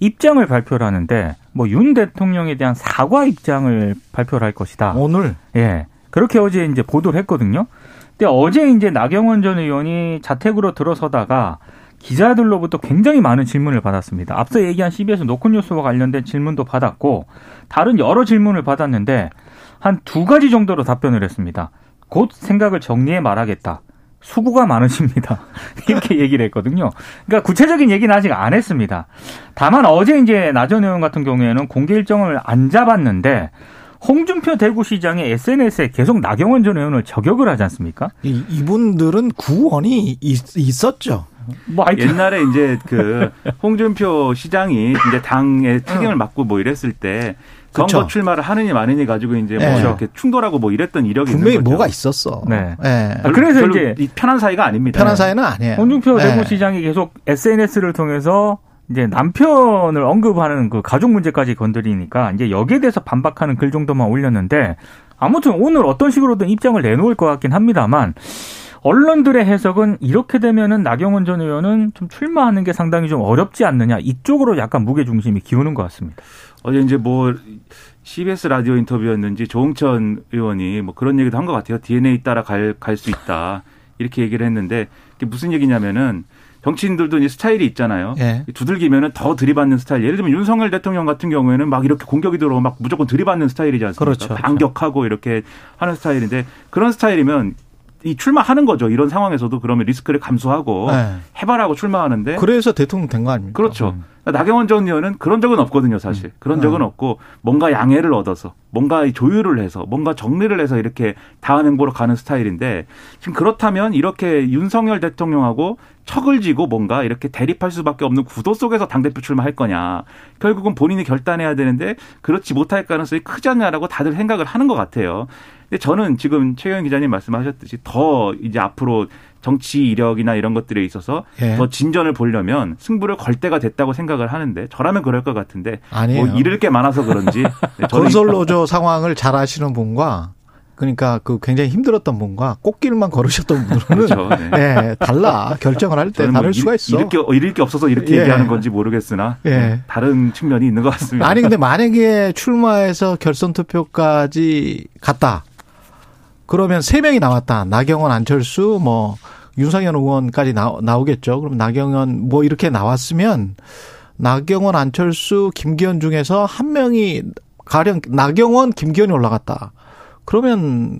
입장을 발표를 하는데 뭐 윤 대통령에 대한 사과 입장을 발표를 할 것이다. 오늘 예. 그렇게 어제 이제 보도를 했거든요. 근데 어제 이제 나경원 전 의원이 자택으로 들어서다가 기자들로부터 굉장히 많은 질문을 받았습니다. 앞서 얘기한 CBS 노컷뉴스와 관련된 질문도 받았고 다른 여러 질문을 받았는데 한 두 가지 정도로 답변을 했습니다. 곧 생각을 정리해 말하겠다. 수고가 많으십니다. 이렇게 얘기를 했거든요. 그러니까 구체적인 얘기는 아직 안 했습니다. 다만 어제 이제 나전 의원 같은 경우에는 공개 일정을 안 잡았는데 홍준표 대구시장의 SNS에 계속 나경원 전 의원을 저격을 하지 않습니까? 이, 이분들은 구원이 있, 있었죠. 뭐 옛날에 이제 그 홍준표 시장이 이제 당의 책임을 맡고 뭐 이랬을 때 선거 그쵸. 출마를 하느니 마느니 가지고 이제 뭐 예. 이렇게 충돌하고 뭐 이랬던 이력이 분명히 있는 거죠. 뭐가 있었어. 네. 예. 아, 그래서 이제 이 편한 사이가 아닙니다. 편한 사이는 아니에요. 홍준표 예. 대구시장이 계속 SNS를 통해서 이제 남편을 언급하는 그 가족 문제까지 건드리니까 이제 여기에 대해서 반박하는 글 정도만 올렸는데 아무튼 오늘 어떤 식으로든 입장을 내놓을 것 같긴 합니다만 언론들의 해석은 이렇게 되면은 나경원 전 의원은 좀 출마하는 게 상당히 좀 어렵지 않느냐 이쪽으로 약간 무게 중심이 기우는 것 같습니다. 어제 이제 뭐 CBS 라디오 인터뷰였는지 조홍천 의원이 뭐 그런 얘기도 한 것 같아요. DNA 따라 갈 갈 수 있다 이렇게 얘기를 했는데 그게 무슨 얘기냐면은 정치인들도 이제 스타일이 있잖아요. 예. 두들기면은 더 들이받는 스타일. 예를 들면 윤석열 대통령 같은 경우에는 막 이렇게 공격이 들어오면 막 무조건 들이받는 스타일이지 않습니까? 그렇죠. 반격하고 이렇게 하는 스타일인데 그런 스타일이면 이 출마하는 거죠. 이런 상황에서도 그러면 리스크를 감수하고 예. 해바라고 출마하는데 그래서 대통령 된 거 아닙니까? 그렇죠. 나경원 전 의원은 그런 적은 없거든요, 사실. 그런 적은 음. 없고 뭔가 양해를 얻어서 뭔가 이 조율을 해서 뭔가 정리를 해서 이렇게 다음 행보로 가는 스타일인데 지금 그렇다면 이렇게 윤석열 대통령하고 척을 지고 뭔가 이렇게 대립할 수밖에 없는 구도 속에서 당대표 출마할 거냐. 결국은 본인이 결단해야 되는데 그렇지 못할 가능성이 크지 않냐라고 다들 생각을 하는 것 같아요. 근데 저는 지금 최경영 기자님 말씀하셨듯이 더 이제 앞으로 정치 이력이나 이런 것들에 있어서 예. 더 진전을 보려면 승부를 걸 때가 됐다고 생각을 하는데 저라면 그럴 것 같은데 아니에요. 뭐 잃을 게 많아서 그런지 네, 저는 건설 노조 상황을 잘 아시는 분과 그러니까 그 굉장히 힘들었던 분과 꽃길만 걸으셨던 분들은 그렇죠. 네. 예, 달라 결정을 할때 저는 뭐 다를 수가 잃- 있어. 잃을 게, 잃을 게 없어서 이렇게 예. 얘기하는 건지 모르겠으나 예. 네, 다른 측면이 있는 것 같습니다. 아니 근데 만약에 출마해서 결선 투표까지 갔다. 그러면 세 명이 나왔다. 나경원, 안철수, 뭐 윤상현 의원까지 나, 나오겠죠. 그럼 나경원 뭐 이렇게 나왔으면 나경원, 안철수, 김기현 중에서 한 명이 가령 나경원, 김기현이 올라갔다. 그러면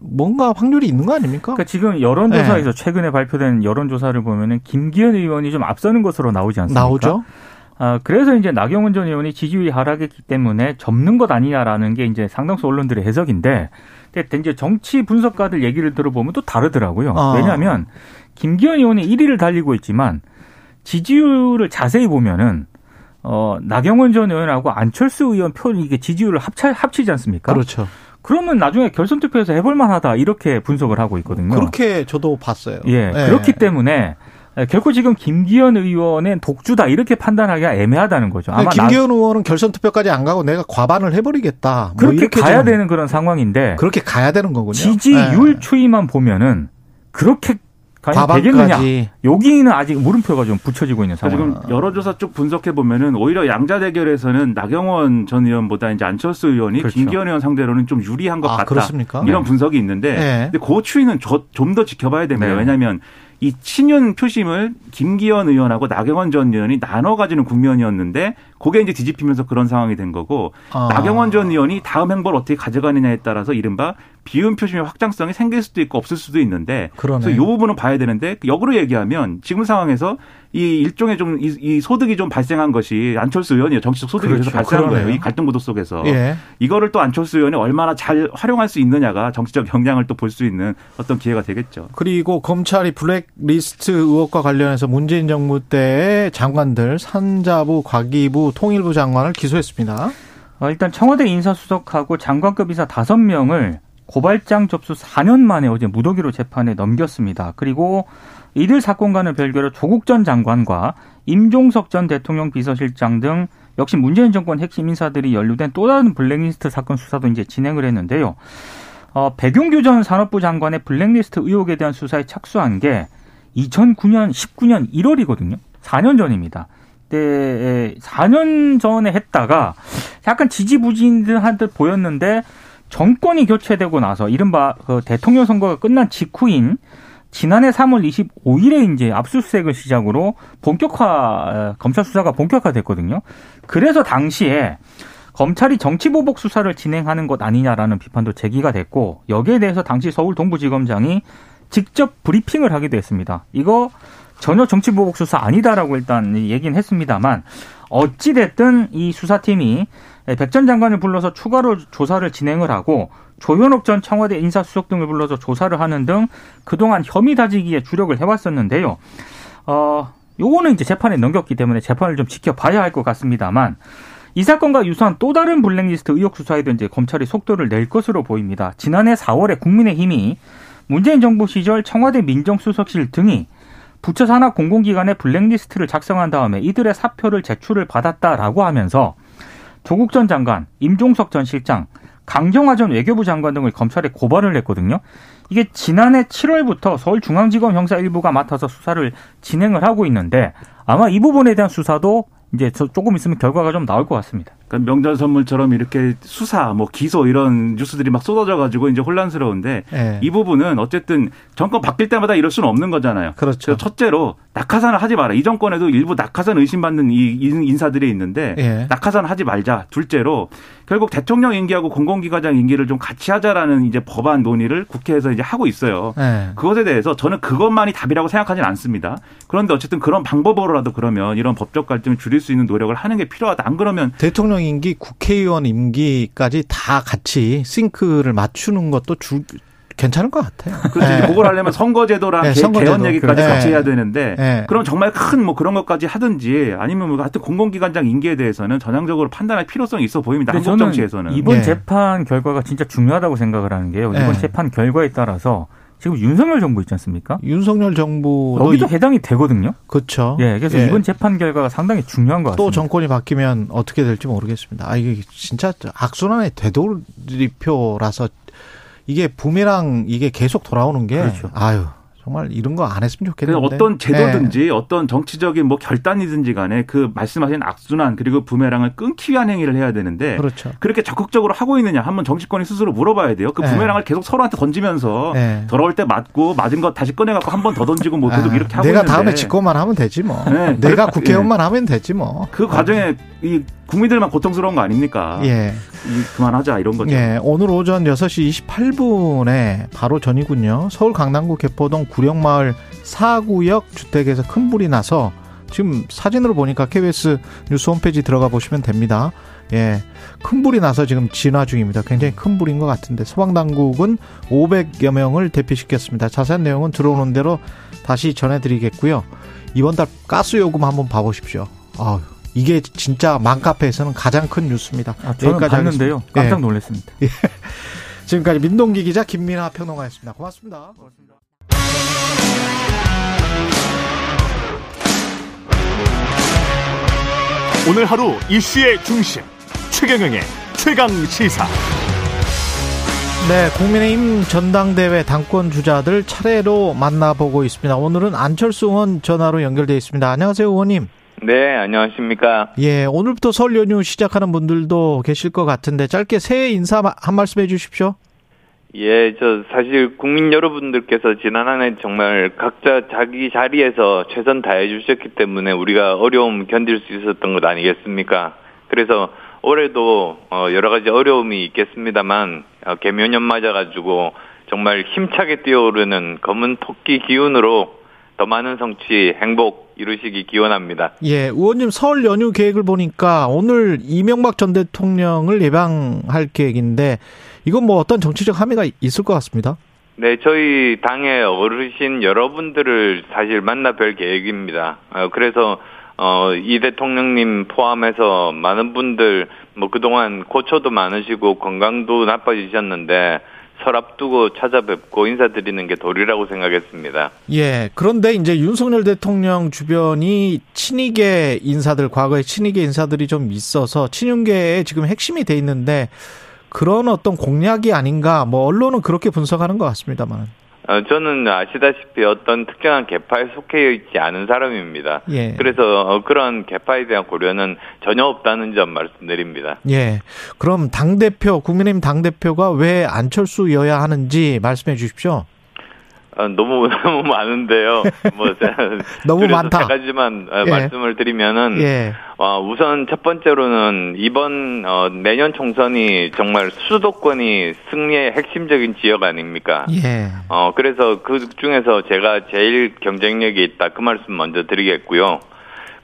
뭔가 확률이 있는 거 아닙니까? 그러니까 지금 여론조사에서 최근에 발표된 여론조사를 보면은 김기현 의원이 좀 앞서는 것으로 나오지 않습니까? 나오죠. 아, 그래서 이제 나경원 전 의원이 지지율이 하락했기 때문에 접는 것 아니냐라는 게 이제 상당수 언론들의 해석인데, 근데 이제 정치 분석가들 얘기를 들어보면 또 다르더라고요. 아. 왜냐하면 김기현 의원이 1위를 달리고 있지만 지지율을 자세히 보면은 어, 나경원 전 의원하고 안철수 의원 표 이게 지지율을 합차, 합치지 않습니까? 그렇죠. 그러면 나중에 결선 투표에서 해볼 만하다 이렇게 분석을 하고 있거든요. 그렇게 저도 봤어요. 예, 그렇기 때문에 결코 지금 김기현 의원의 독주다 이렇게 판단하기가 애매하다는 거죠. 아마 나- 김기현 의원은 결선 투표까지 안 가고 내가 과반을 해버리겠다. 뭐 그렇게 가야 좀 되는 그런 상황인데 그렇게 가야 되는 거군요. 지지율 네. 추이만 보면은 그렇게 과연 되겠느냐? 과반까지 여기는 아직 물음표가 좀 붙여지고 있는 상황. 지금 여론조사 쭉 분석해 보면은 오히려 양자 대결에서는 나경원 전 의원보다 이제 안철수 의원이 그렇죠. 김기현 의원 상대로는 좀 유리한 것 아, 같다. 그렇습니까? 이런 네. 분석이 있는데, 네. 근데 그 추이는 좀더 지켜봐야 됩니다. 네. 왜냐하면 이 친윤 표심을 김기현 의원하고 나경원 전 의원이 나눠 가지는 국면이었는데, 그게 이제 뒤집히면서 그런 상황이 된 거고, 아. 나경원 전 의원이 다음 행보를 어떻게 가져가느냐에 따라서 이른바 비윤 표심의 확장성이 생길 수도 있고 없을 수도 있는데, 그러네. 그래서 이 부분은 봐야 되는데 역으로 얘기하면 지금 상황에서 이 일종의 좀이 소득이 좀 발생한 것이 안철수 의원이요 정치적 소득이 그렇죠. 발생한 그러네요. 거예요 이 갈등 구도 속에서 예. 이거를 또 안철수 의원이 얼마나 잘 활용할 수 있느냐가 정치적 영향을 또 볼 수 있는 어떤 기회가 되겠죠. 그리고 검찰이 블랙리스트 의혹과 관련해서 문재인 정부 때의 장관들 산자부, 과기부, 통일부 장관을 기소했습니다. 어, 일단 청와대 인사수석하고 장관급 이사 5명을 고발장 접수 4년 만에 어제 무더기로 재판에 넘겼습니다. 그리고 이들 사건과는 별개로 조국 전 장관과 임종석 전 대통령 비서실장 등 역시 문재인 정권 핵심 인사들이 연루된 또 다른 블랙리스트 사건 수사도 이제 진행을 했는데요. 어, 백용규 전 산업부 장관의 블랙리스트 의혹에 대한 수사에 착수한 게 2009년, 19년 1월이거든요. 4년 전입니다. 때 4년 전에 했다가 약간 지지부진한 듯 보였는데 정권이 교체되고 나서 이른바 그 대통령 선거가 끝난 직후인 지난해 3월 25일에 이제 압수수색을 시작으로 본격화 검찰 수사가 본격화됐거든요. 그래서 당시에 검찰이 정치보복 수사를 진행하는 것 아니냐라는 비판도 제기가 됐고 여기에 대해서 당시 서울 동부지검장이 직접 브리핑을 하기도 했습니다. 이거 전혀 정치보복 수사 아니다라고 일단 얘기는 했습니다만 어찌 됐든 이 수사팀이 백 전 장관을 불러서 추가로 조사를 진행을 하고 조현옥 전 청와대 인사수석 등을 불러서 조사를 하는 등 그동안 혐의 다지기에 주력을 해왔었는데요. 어, 요거는 이제 재판에 넘겼기 때문에 재판을 좀 지켜봐야 할 것 같습니다만 이 사건과 유사한 또 다른 블랙리스트 의혹 수사에도 이제 검찰이 속도를 낼 것으로 보입니다. 지난해 4월에 국민의힘이 문재인 정부 시절 청와대 민정수석실 등이 부처 산하 공공기관의 블랙리스트를 작성한 다음에 이들의 사표를 제출을 받았다라고 하면서 조국 전 장관, 임종석 전 실장, 강경화 전 외교부 장관 등을 검찰에 고발을 했거든요. 이게 지난해 7월부터 서울중앙지검 형사 일부가 맡아서 수사를 진행을 하고 있는데 아마 이 부분에 대한 수사도 이제 조금 있으면 결과가 좀 나올 것 같습니다. 그러니까 명절 선물처럼 이렇게 수사, 뭐 기소 이런 뉴스들이 막 쏟아져 가지고 이제 혼란스러운데 네. 이 부분은 어쨌든 정권 바뀔 때마다 이럴 수는 없는 거잖아요. 그렇죠. 첫째로 낙하산을 하지 마라. 이 정권에도 일부 낙하산 의심받는 이 인사들이 있는데 네. 낙하산 하지 말자. 둘째로 결국 대통령 임기하고 공공기관장 임기를 좀 같이 하자라는 이제 법안 논의를 국회에서 이제 하고 있어요. 네. 그것에 대해서 저는 그것만이 답이라고 생각하지는 않습니다. 그런데 어쨌든 그런 방법으로라도 그러면 이런 법적 갈등을 줄일 수 있는 노력을 하는 게 필요하다. 안 그러면 대통령 임기, 국회의원 임기까지 다 같이 싱크를 맞추는 것도 주, 괜찮을 것 같아요. 그렇죠. 네. 그걸 하려면 선거제도랑 네, 선거제도. 개헌 얘기까지 네. 같이 해야 되는데 네. 그럼 정말 큰 뭐 그런 것까지 하든지 아니면 뭐 하여튼 공공기관장 임기에 대해서는 전향적으로 판단할 필요성이 있어 보입니다. 한국 정치에서는. 이번 네. 재판 결과가 진짜 중요하다고 생각을 하는 게요. 이번 네. 재판 결과에 따라서 지금 윤석열 정부 있지 않습니까? 윤석열 정부 여기도 해당이 되거든요. 그렇죠. 예, 그래서 예. 이번 재판 결과가 상당히 중요한 것 같습니다. 또 정권이 바뀌면 어떻게 될지 모르겠습니다. 아 이게 진짜 악순환의 되돌이표라서 이게 부메랑 이게 계속 돌아오는 게 그렇죠. 아유 정말 이런 거 안 했으면 좋겠는데. 어떤 제도든지 네. 어떤 정치적인 뭐 결단이든지 간에 그 말씀하신 악순환 그리고 부메랑을 끊기 위한 행위를 해야 되는데 그렇죠. 그렇게 적극적으로 하고 있느냐 한번 정치권이 스스로 물어봐야 돼요. 그 네. 부메랑을 계속 서로한테 던지면서 네. 더러울 때 맞고 맞은 거 다시 꺼내 갖고 한 번 더 던지고 뭐 계속 아, 이렇게 하고 내가 있는데. 다음에 직권만 하면 되지 뭐. 네. 내가 국회의원만 하면 되지 뭐. 그 과정에 이 국민들만 고통스러운 거 아닙니까? 예. 그만하자 이런 거죠. 예. 오늘 오전 6시 28분에 바로 전이군요. 서울 강남구 개포동 구령마을 4구역 주택에서 큰 불이 나서 지금 사진으로 보니까 KBS 뉴스 홈페이지 들어가 보시면 됩니다. 예. 큰 불이 나서 지금 진화 중입니다. 굉장히 큰 불인 것 같은데 소방당국은 500여 명을 대피시켰습니다. 자세한 내용은 들어오는 대로 다시 전해드리겠고요. 이번 달 가스 요금 한번 봐보십시오. 아 이게 진짜 맘카페에서는 가장 큰 뉴스입니다. 아, 저는 봤는데요. 깜짝 놀랐습니다. 예. 지금까지 민동기 기자 김민아 평론가였습니다. 고맙습니다. 고맙습니다. 오늘 하루 이슈의 중심 최경영의 최강 시사. 네, 국민의힘 전당대회 당권 주자들 차례로 만나보고 있습니다. 오늘은 안철수 의원 전화로 연결돼 있습니다. 안녕하세요, 의원님. 네, 안녕하십니까. 예, 오늘부터 설 연휴 시작하는 분들도 계실 것 같은데 짧게 새해 인사 한 말씀 해 주십시오. 예, 저 사실 국민 여러분들께서 지난 한 해 정말 각자 자기 자리에서 최선 다해 주셨기 때문에 우리가 어려움 견딜 수 있었던 것 아니겠습니까? 그래서 올해도 어 여러 가지 어려움이 있겠습니다만 어 개묘년 맞아가지고 정말 힘차게 뛰어오르는 검은 토끼 기운으로 더 많은 성취, 행복 이루시기 기원합니다. 예, 의원님 설 연휴 계획을 보니까 오늘 이명박 전 대통령을 예방할 계획인데 이건 뭐 어떤 정치적 함의가 있을 것 같습니다. 네, 저희 당의 어르신 여러분들을 사실 만나 뵐 계획입니다. 어, 그래서 어, 이 대통령님 포함해서 많은 분들 뭐 그동안 고초도 많으시고 건강도 나빠지셨는데 설 앞두고 찾아뵙고 인사드리는 게 도리라고 생각했습니다. 예. 그런데 이제 윤석열 대통령 주변이 친이계 인사들, 과거에 친이계 인사들이 좀 있어서 친윤계에 지금 핵심이 돼 있는데 그런 어떤 공약이 아닌가, 뭐, 언론은 그렇게 분석하는 것 같습니다만. 어, 저는 아시다시피 어떤 특정한 개파에 속해 있지 않은 사람입니다. 예. 그래서 어, 그런 개파에 대한 고려는 전혀 없다는 점 말씀드립니다. 예. 그럼 당대표, 국민의힘 당대표가 왜 안철수여야 하는지 말씀해 주십시오. 어, 너무 너무 많은데요. 뭐 너무 많다. 세 가지만 어, 예. 말씀을 드리면은 예. 어, 우선 첫 번째로는 이번 어, 내년 총선이 정말 수도권이 승리의 핵심적인 지역 아닙니까? 예. 어, 그래서 그 중에서 제가 제일 경쟁력이 있다. 그 말씀 먼저 드리겠고요.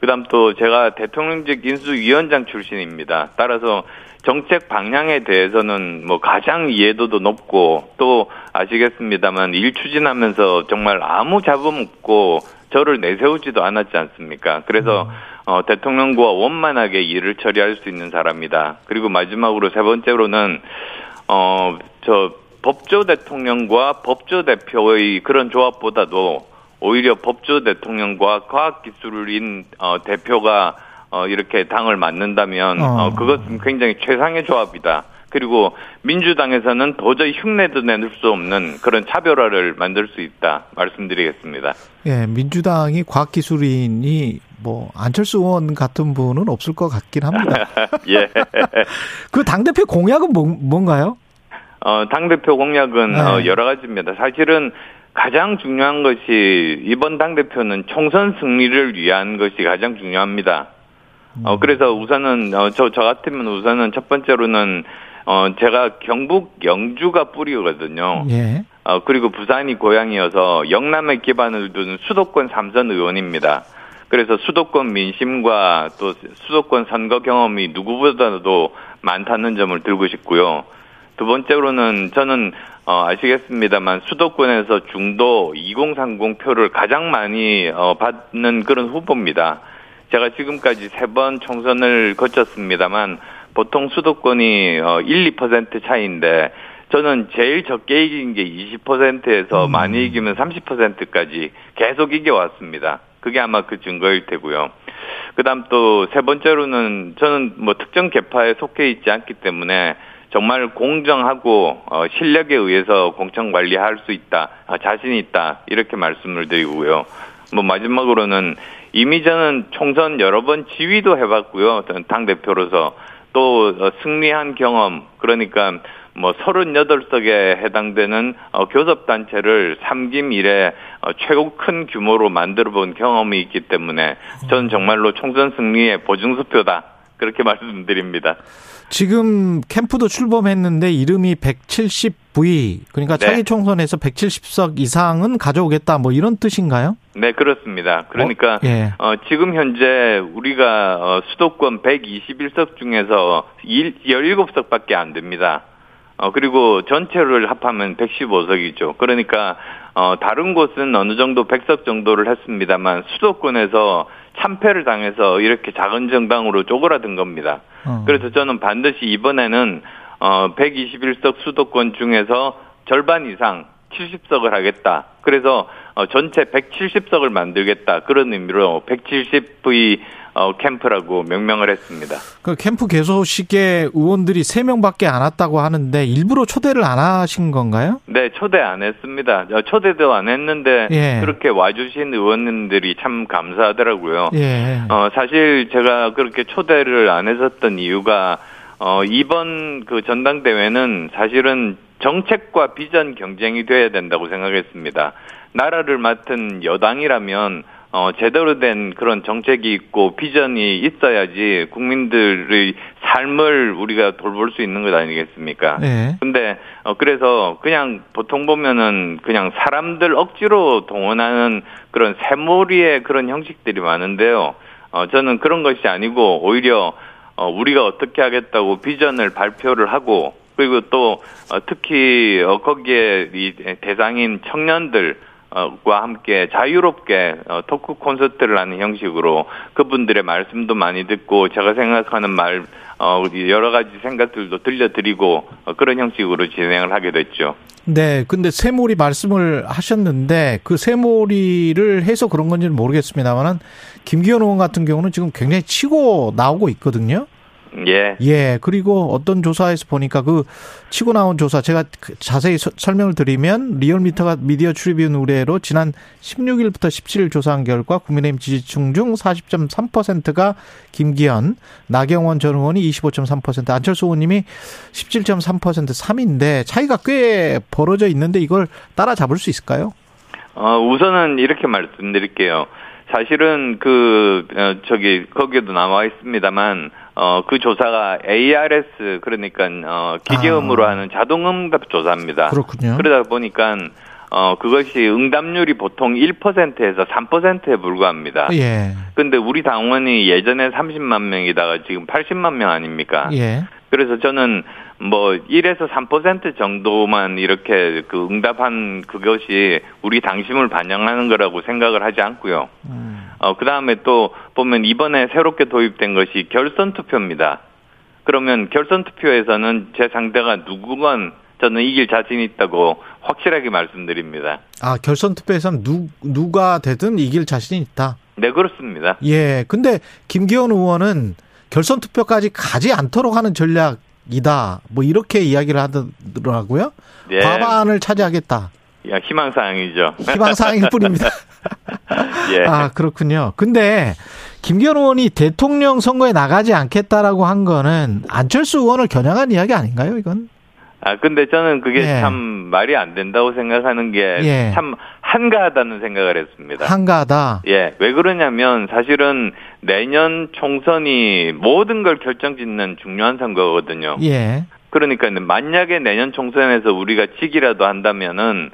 그 다음 또 제가 대통령직 인수위원장 출신입니다. 따라서 정책 방향에 대해서는 뭐 가장 이해도도 높고 또 아시겠습니다만 일 추진하면서 정말 아무 잡음 없고 저를 내세우지도 않았지 않습니까? 그래서 어, 대통령과 원만하게 일을 처리할 수 있는 사람이다. 그리고 마지막으로 세 번째로는 어, 저 법조 대통령과 법조 대표의 그런 조합보다도 오히려 법조 대통령과 과학기술인 어, 대표가 어, 이렇게 당을 맡는다면 어. 어, 그것은 굉장히 최상의 조합이다. 그리고 민주당에서는 도저히 흉내도 낼수 없는 그런 차별화를 만들 수 있다 말씀드리겠습니다. 예, 민주당이 과학기술인이 뭐 안철수 의원 같은 분은 없을 것 같긴 합니다. 예. 그 당 대표 공약은 뭐, 뭔가요? 어, 당 대표 공약은 네. 어, 여러 가지입니다. 사실은 가장 중요한 것이 이번 당 대표는 총선 승리를 위한 것이 가장 중요합니다. 어, 그래서 우선은, 어, 저, 저 같으면 우선은 첫 번째로는, 어, 제가 경북 영주가 뿌리거든요. 예. 어, 그리고 부산이 고향이어서 영남에 기반을 둔 수도권 삼선 의원입니다. 그래서 수도권 민심과 또 수도권 선거 경험이 누구보다도 많다는 점을 들고 싶고요. 두 번째로는 저는 어, 아시겠습니다만 수도권에서 중도 2030 표를 가장 많이 어, 받는 그런 후보입니다. 제가 지금까지 세 번 총선을 거쳤습니다만 보통 수도권이 어, 1, 2% 차이인데 저는 제일 적게 이긴 게 20%에서 많이 이기면 30%까지 계속 이겨왔습니다. 그게 아마 그 증거일 테고요. 그다음 또 세 번째로는 저는 뭐 특정 계파에 속해 있지 않기 때문에 정말 공정하고 어, 실력에 의해서 공천 관리할 수 있다, 아, 자신 있다 이렇게 말씀을 드리고요. 뭐 마지막으로는 이미 저는 총선 여러 번 지휘도 해봤고요. 당 대표로서 또 어, 승리한 경험 그러니까 뭐 38석에 해당되는 어, 교섭단체를 삼김 이래 어, 최고 큰 규모로 만들어 본 경험이 있기 때문에 저는 정말로 총선 승리의 보증수표다. 그렇게 말씀드립니다. 지금 캠프도 출범했는데 이름이 170V 그러니까 네. 차기 총선에서 170석 이상은 가져오겠다 뭐 이런 뜻인가요? 네, 그렇습니다. 그러니까 어? 예. 어, 지금 현재 우리가 어, 수도권 121석 중에서 1, 17석밖에 안 됩니다. 어, 그리고 전체를 합하면 115석이죠. 그러니까 어, 다른 곳은 어느 정도 100석 정도를 했습니다만 수도권에서 참패를 당해서 이렇게 작은 정당으로 쪼그라든 겁니다. 어. 그래서 저는 반드시 이번에는 어 121석 수도권 중에서 절반 이상 70석을 하겠다. 그래서 어 전체 170석을 만들겠다. 그런 의미로 170V 어 캠프라고 명명을 했습니다. 그 캠프 개소식에 의원들이 3명밖에 안 왔다고 하는데 일부러 초대를 안 하신 건가요? 네, 초대 안 했습니다. 어, 초대도 안 했는데 예. 그렇게 와주신 의원님들이 참 감사하더라고요. 예. 어, 사실 제가 그렇게 초대를 안 했었던 이유가, 어, 이번 그 전당대회는 사실은 정책과 비전 경쟁이 돼야 된다고 생각했습니다. 나라를 맡은 여당이라면, 어, 제대로 된 그런 정책이 있고 비전이 있어야지 국민들의 삶을 우리가 돌볼 수 있는 것 아니겠습니까? 예. 근데 어 그래서 그냥 보통 보면은 그냥 사람들 억지로 동원하는 그런 새몰이의 그런 형식들이 많은데요. 어 저는 그런 것이 아니고 오히려 어 우리가 어떻게 하겠다고 비전을 발표를 하고 그리고 또 어, 특히 어 거기에 이 대상인 청년들 과 함께 자유롭게 어, 토크 콘서트를 하는 형식으로 그분들의 말씀도 많이 듣고 제가 생각하는 말 어, 여러 가지 생각들도 들려드리고 어, 그런 형식으로 진행을 하게 됐죠. 네, 근데 새몰이 말씀을 하셨는데 그 새몰이를 해서 그런 건지는 모르겠습니다만은 김기현 의원 같은 경우는 지금 굉장히 치고 나오고 있거든요. 예. 예, 그리고 어떤 조사에서 보니까 그 치고 나온 조사 제가 그 자세히 서, 설명을 드리면 리얼미터가 미디어 출입위원 의뢰로 지난 16일부터 17일 조사한 결과 국민의힘 지지층 중 40.3%가 김기현, 나경원 전 의원이 25.3%, 안철수 의원님이 17.3% 3인데 차이가 꽤 벌어져 있는데 이걸 따라잡을 수 있을까요? 어, 우선은 이렇게 말씀드릴게요. 사실은 그 어, 저기 거기에도 나와 있습니다만 어, 그 조사가 ARS 그러니까 어, 기계음으로 아. 하는 자동응답 조사입니다. 그렇군요. 그러다 보니까 어, 그것이 응답률이 보통 1%에서 3%에 불과합니다. 예, 근데 우리 당원이 예전에 30만 명이다가 지금 80만 명 아닙니까? 예, 그래서 저는 뭐 1에서 3% 정도만 이렇게 그 응답한 그것이 우리 당심을 반영하는 거라고 생각을 하지 않고요. 음. 어, 그 다음에 또 보면 이번에 새롭게 도입된 것이 결선 투표입니다. 그러면 결선 투표에서는 제 상대가 누구건 저는 이길 자신 있다고 확실하게 말씀드립니다. 아 결선 투표에서는 누 누가 되든 이길 자신이 있다. 네, 그렇습니다. 예. 근데 김기현 의원은 결선 투표까지 가지 않도록 하는 전략 이다. 뭐 이렇게 이야기를 하더라고요. 예. 과반을 차지하겠다. 야, 희망사항이죠. 희망사항일 뿐입니다. 예. 아, 그렇군요. 근데 김기현 의원이 대통령 선거에 나가지 않겠다라고 한 거는 안철수 의원을 겨냥한 이야기 아닌가요, 이건? 아, 근데 저는 그게 예. 참 말이 안 된다고 생각하는 게 예. 참 한가하다는 생각을 했습니다. 한가하다. 예, 왜 그러냐면 사실은 내년 총선이 모든 걸 결정짓는 중요한 선거거든요. 예. 그러니까 만약에 내년 총선에서 우리가 지기라도 한다면은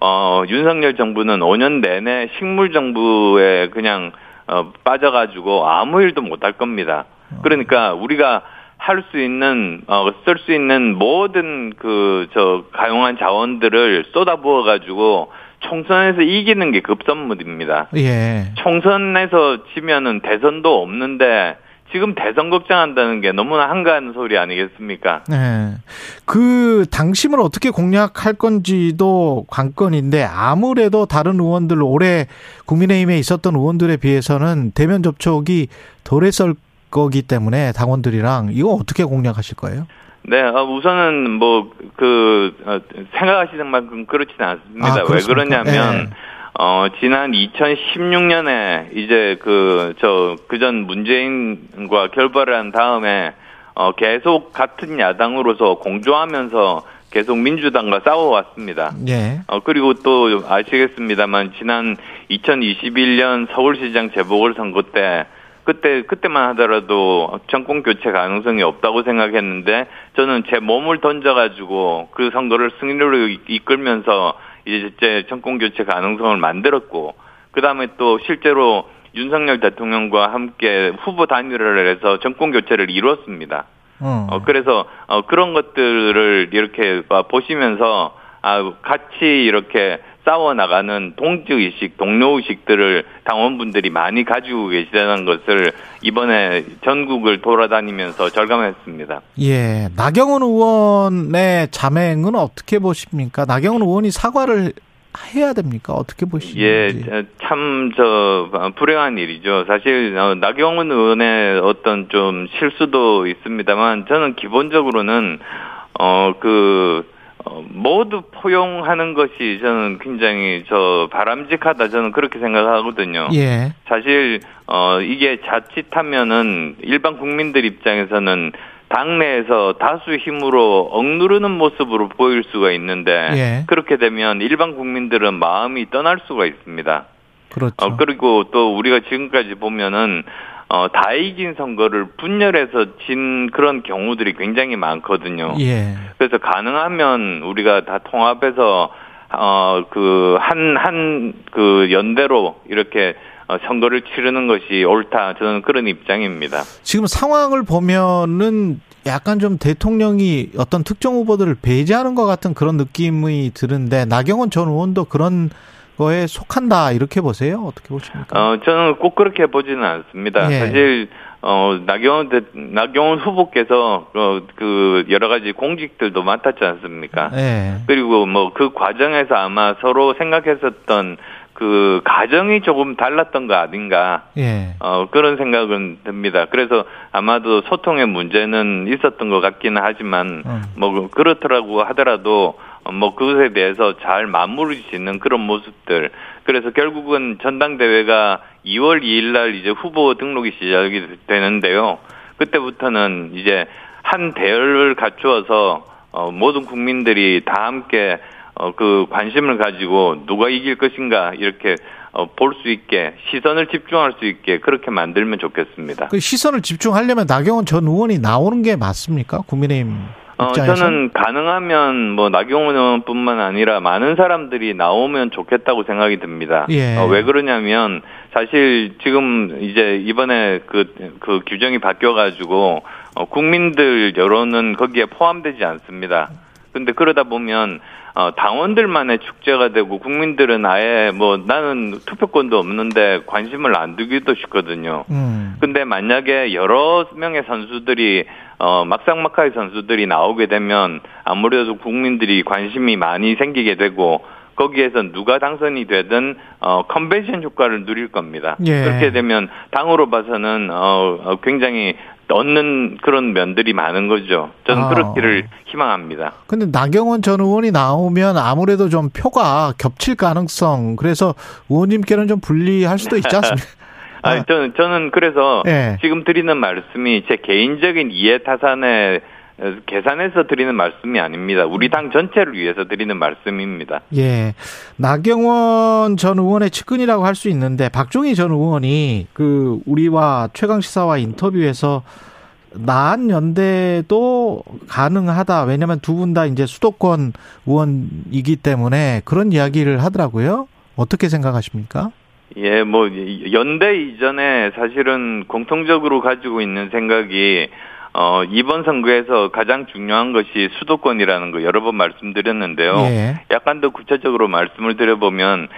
어 윤석열 정부는 5년 내내 식물 정부에 그냥 어 빠져가지고 아무 일도 못 할 겁니다. 그러니까 우리가 할 수 있는 어 쓸 수 있는 모든 그 저 가용한 자원들을 쏟아부어 가지고 총선에서 이기는 게 급선무입니다. 예. 총선에서 지면은 대선도 없는데 지금 대선 걱정한다는 게 너무나 한가한 소리 아니겠습니까? 네. 그 당심을 어떻게 공략할 건지도 관건인데 아무래도 다른 의원들 올해 국민의힘에 있었던 의원들에 비해서는 대면 접촉이 덜했을 거기 때문에 당원들이랑 이거 어떻게 공략하실 거예요? 네, 어, 우선은 뭐 그 생각하시는 만큼 그렇지는 않습니다. 아, 왜? 그러냐면 예. 어 지난 2016년에 이제 그 저 그전 문재인과 결별을 한 다음에 어 계속 같은 야당으로서 공조하면서 계속 민주당과 싸워왔습니다. 예. 어, 그리고 또 아시겠습니다만 지난 2021년 서울시장 재보궐선거 때 그때 그때만 하더라도 정권 교체 가능성이 없다고 생각했는데 저는 제 몸을 던져가지고 그 선거를 승리로 이- 이끌면서 이제 제 정권 교체 가능성을 만들었고 그 다음에 또 실제로 윤석열 대통령과 함께 후보 단일화를 해서 정권 교체를 이루었습니다. 어. 어, 그래서, 어, 그런 것들을 이렇게 봐- 보시면서, 아, 같이 이렇게 싸워나가는 동지의식, 동료의식들을 당원분들이 많이 가지고 계시다는 것을 이번에 전국을 돌아다니면서 절감했습니다. 예. 나경원 의원의 자맹은 어떻게 보십니까? 나경원 의원이 사과를 해야 됩니까? 어떻게 보시는지? 예, 참, 저, 불행한 일이죠. 사실, 어, 나경원 의원의 어떤 좀 실수도 있습니다만, 저는 기본적으로는, 어, 그, 어, 모두 포용하는 것이 저는 굉장히 저 바람직하다 저는 그렇게 생각하거든요. 예. 사실 어 이게 자칫하면은 일반 국민들 입장에서는 당내에서 다수 힘으로 억누르는 모습으로 보일 수가 있는데 예. 그렇게 되면 일반 국민들은 마음이 떠날 수가 있습니다. 그렇죠. 어 그리고 또 우리가 지금까지 보면은 어 다 이긴 선거를 분열해서 진 그런 경우들이 굉장히 많거든요. 예. 그래서 가능하면 우리가 다 통합해서 어 그 한 한 그 연대로 이렇게 어, 선거를 치르는 것이 옳다 저는 그런 입장입니다. 지금 상황을 보면은 약간 좀 대통령이 어떤 특정 후보들을 배제하는 것 같은 그런 느낌이 드는데 나경원 전 의원도 그런 거에 속한다 이렇게 보세요? 어떻게 보십니까? 어, 저는 꼭 그렇게 보지는 않습니다. 예. 사실 어, 나경원 대, 나경원 후보께서 어, 그 여러 가지 공직들도 맡았지 않습니까? 예. 그리고 뭐 그 과정에서 아마 서로 생각했었던 그 가정이 조금 달랐던 거 아닌가 예. 어, 그런 생각은 듭니다. 그래서 아마도 소통의 문제는 있었던 것 같기는 하지만, 음. 뭐, 그렇더라고 하더라도, 어, 뭐, 그것에 대해서 잘 마무리 짓는 그런 모습들. 그래서 결국은 전당대회가 2월 2일 날 이제 후보 등록이 시작이 되는데요. 그때부터는 이제 한 대열을 갖추어서, 어, 모든 국민들이 다 함께 어, 그 관심을 가지고 누가 이길 것인가 이렇게 어, 볼 수 있게 시선을 집중할 수 있게 그렇게 만들면 좋겠습니다. 그 시선을 집중하려면 나경원 전 의원이 나오는 게 맞습니까? 국민의힘 어. 저는 가능하면 뭐 나경원 의원뿐만 아니라 많은 사람들이 나오면 좋겠다고 생각이 듭니다. 예. 어, 왜 그러냐면 사실 지금 이제 이번에 그, 그 규정이 바뀌어가지고 어, 국민들 여론은 거기에 포함되지 않습니다. 근데 그러다 보면 어, 당원들만의 축제가 되고 국민들은 아예 뭐 나는 투표권도 없는데 관심을 안 두기도 쉽거든요. 음. 근데 만약에 여러 명의 선수들이 어 막상막하의 선수들이 나오게 되면 아무래도 국민들이 관심이 많이 생기게 되고 거기에서 누가 당선이 되든 어 컨벤션 효과를 누릴 겁니다. 예. 그렇게 되면 당으로 봐서는 어 어, 굉장히 얻는 그런 면들이 많은 거죠. 저는 아. 그렇기를 희망합니다. 근데 나경원 전 의원이 나오면 아무래도 좀 표가 겹칠 가능성 그래서 의원님께는 좀 불리할 수도 있지 않습니까? 아니, 저는, 저는 그래서 예. 지금 드리는 말씀이 제 개인적인 이해 타산에 어, 계산해서 드리는 말씀이 아닙니다. 우리 당 전체를 위해서 드리는 말씀입니다. 예. 나경원 전 의원의 측근이라고 할 수 있는데 박종희 전 의원이 그 우리와 최강 시사와 인터뷰에서 나한 연대도 가능하다. 왜냐하면 두 분 다 이제 수도권 의원이기 때문에 그런 이야기를 하더라고요. 어떻게 생각하십니까? 예, 뭐 연대 이전에 사실은 공통적으로 가지고 있는 생각이 어 이번 선거에서 가장 중요한 것이 수도권이라는 거 여러 번 말씀드렸는데요. 예. 약간 더 구체적으로 말씀을 드려보면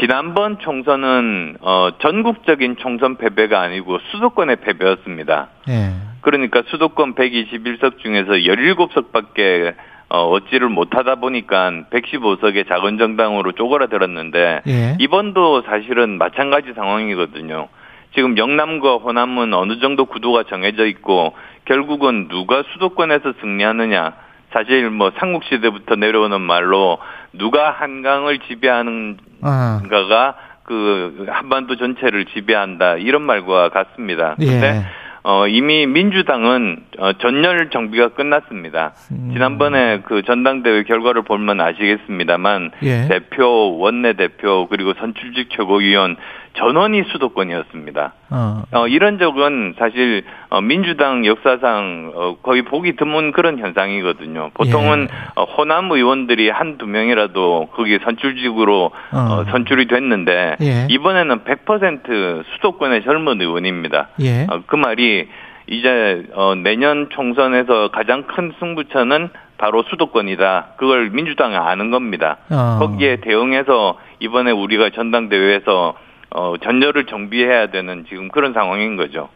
지난번 총선은 어 전국적인 총선 패배가 아니고 수도권의 패배였습니다. 예. 그러니까 수도권 121석 중에서 17석밖에 어, 얻지를 못하다 보니까 115석의 작은 정당으로 쪼그라들었는데 예. 이번도 사실은 마찬가지 상황이거든요. 지금 영남과 호남은 어느 정도 구도가 정해져 있고 결국은 누가 수도권에서 승리하느냐 사실 뭐 삼국 시대부터 내려오는 말로 누가 한강을 지배하는 아. 가가 그 한반도 전체를 지배한다 이런 말과 같습니다. 예. 근데 어 이미 민주당은 어 전열 정비가 끝났습니다. 음. 지난번에 그 전당대회 결과를 보면 아시겠습니다만 예. 대표, 원내 대표 그리고 선출직 최고위원 전원이 수도권이었습니다. 어. 어, 이런 적은 사실 어, 민주당 역사상 어, 거의 보기 드문 그런 현상이거든요. 보통은 예. 어, 호남 의원들이 한두 명이라도 거기 선출직으로 어. 어, 선출이 됐는데 예. 이번에는 100% 수도권의 젊은 의원입니다. 예. 어, 그 말이 이제 어, 내년 총선에서 가장 큰 승부처는 바로 수도권이다. 그걸 민주당이 아는 겁니다. 어. 거기에 대응해서 이번에 우리가 전당대회에서 어, 전열을 정비해야 되는 지금 그런 상황인 거죠.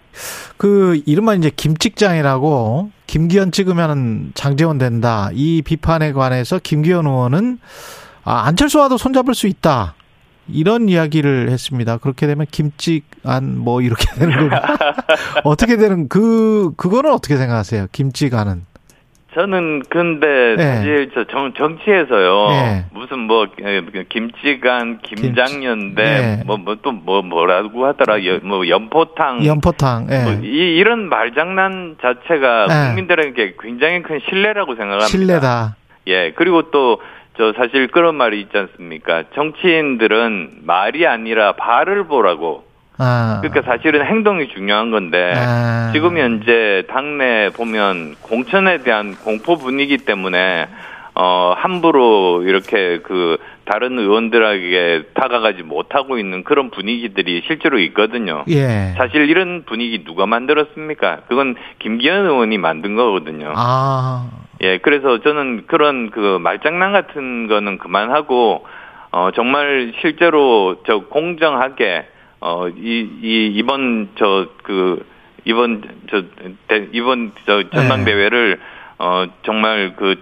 그 이른바 이제 김직장이라고 김기현 찍으면 장재원 된다. 이 비판에 관해서 김기현 의원은 아, 안철수와도 손잡을 수 있다. 이런 이야기를 했습니다. 그렇게 되면 김직 안 뭐 이렇게 되는 거고 어떻게 되는 그 그거는 어떻게 생각하세요? 김직 안은 저는 근데 네. 사실 저 정, 정치에서요 네. 무슨 뭐 에, 김치간 김장년대 네. 뭐뭐또 뭐 뭐라고 하더라 여, 뭐 연포탕 연포탕. 예. 뭐 이, 이런 말장난 자체가 네. 국민들에게 굉장히 큰 신뢰라고 생각합니다. 신뢰다. 예 그리고 또 저 사실 그런 말이 있지 않습니까? 정치인들은 말이 아니라 발을 보라고. 아. 그러니까 사실은 행동이 중요한 건데 아. 지금 현재 당내 보면 공천에 대한 공포 분위기 때문에 어 함부로 이렇게 그 다른 의원들에게 다가가지 못하고 있는 그런 분위기들이 실제로 있거든요. 예. 사실 이런 분위기 누가 만들었습니까? 그건 김기현 의원이 만든 거거든요. 아. 예, 그래서 저는 그런 그 말장난 같은 거는 그만하고 어, 정말 실제로 저 공정하게 어, 이, 이, 이번 저 그 이번 저 대, 이번 저 전당대회를 네. 어, 정말 그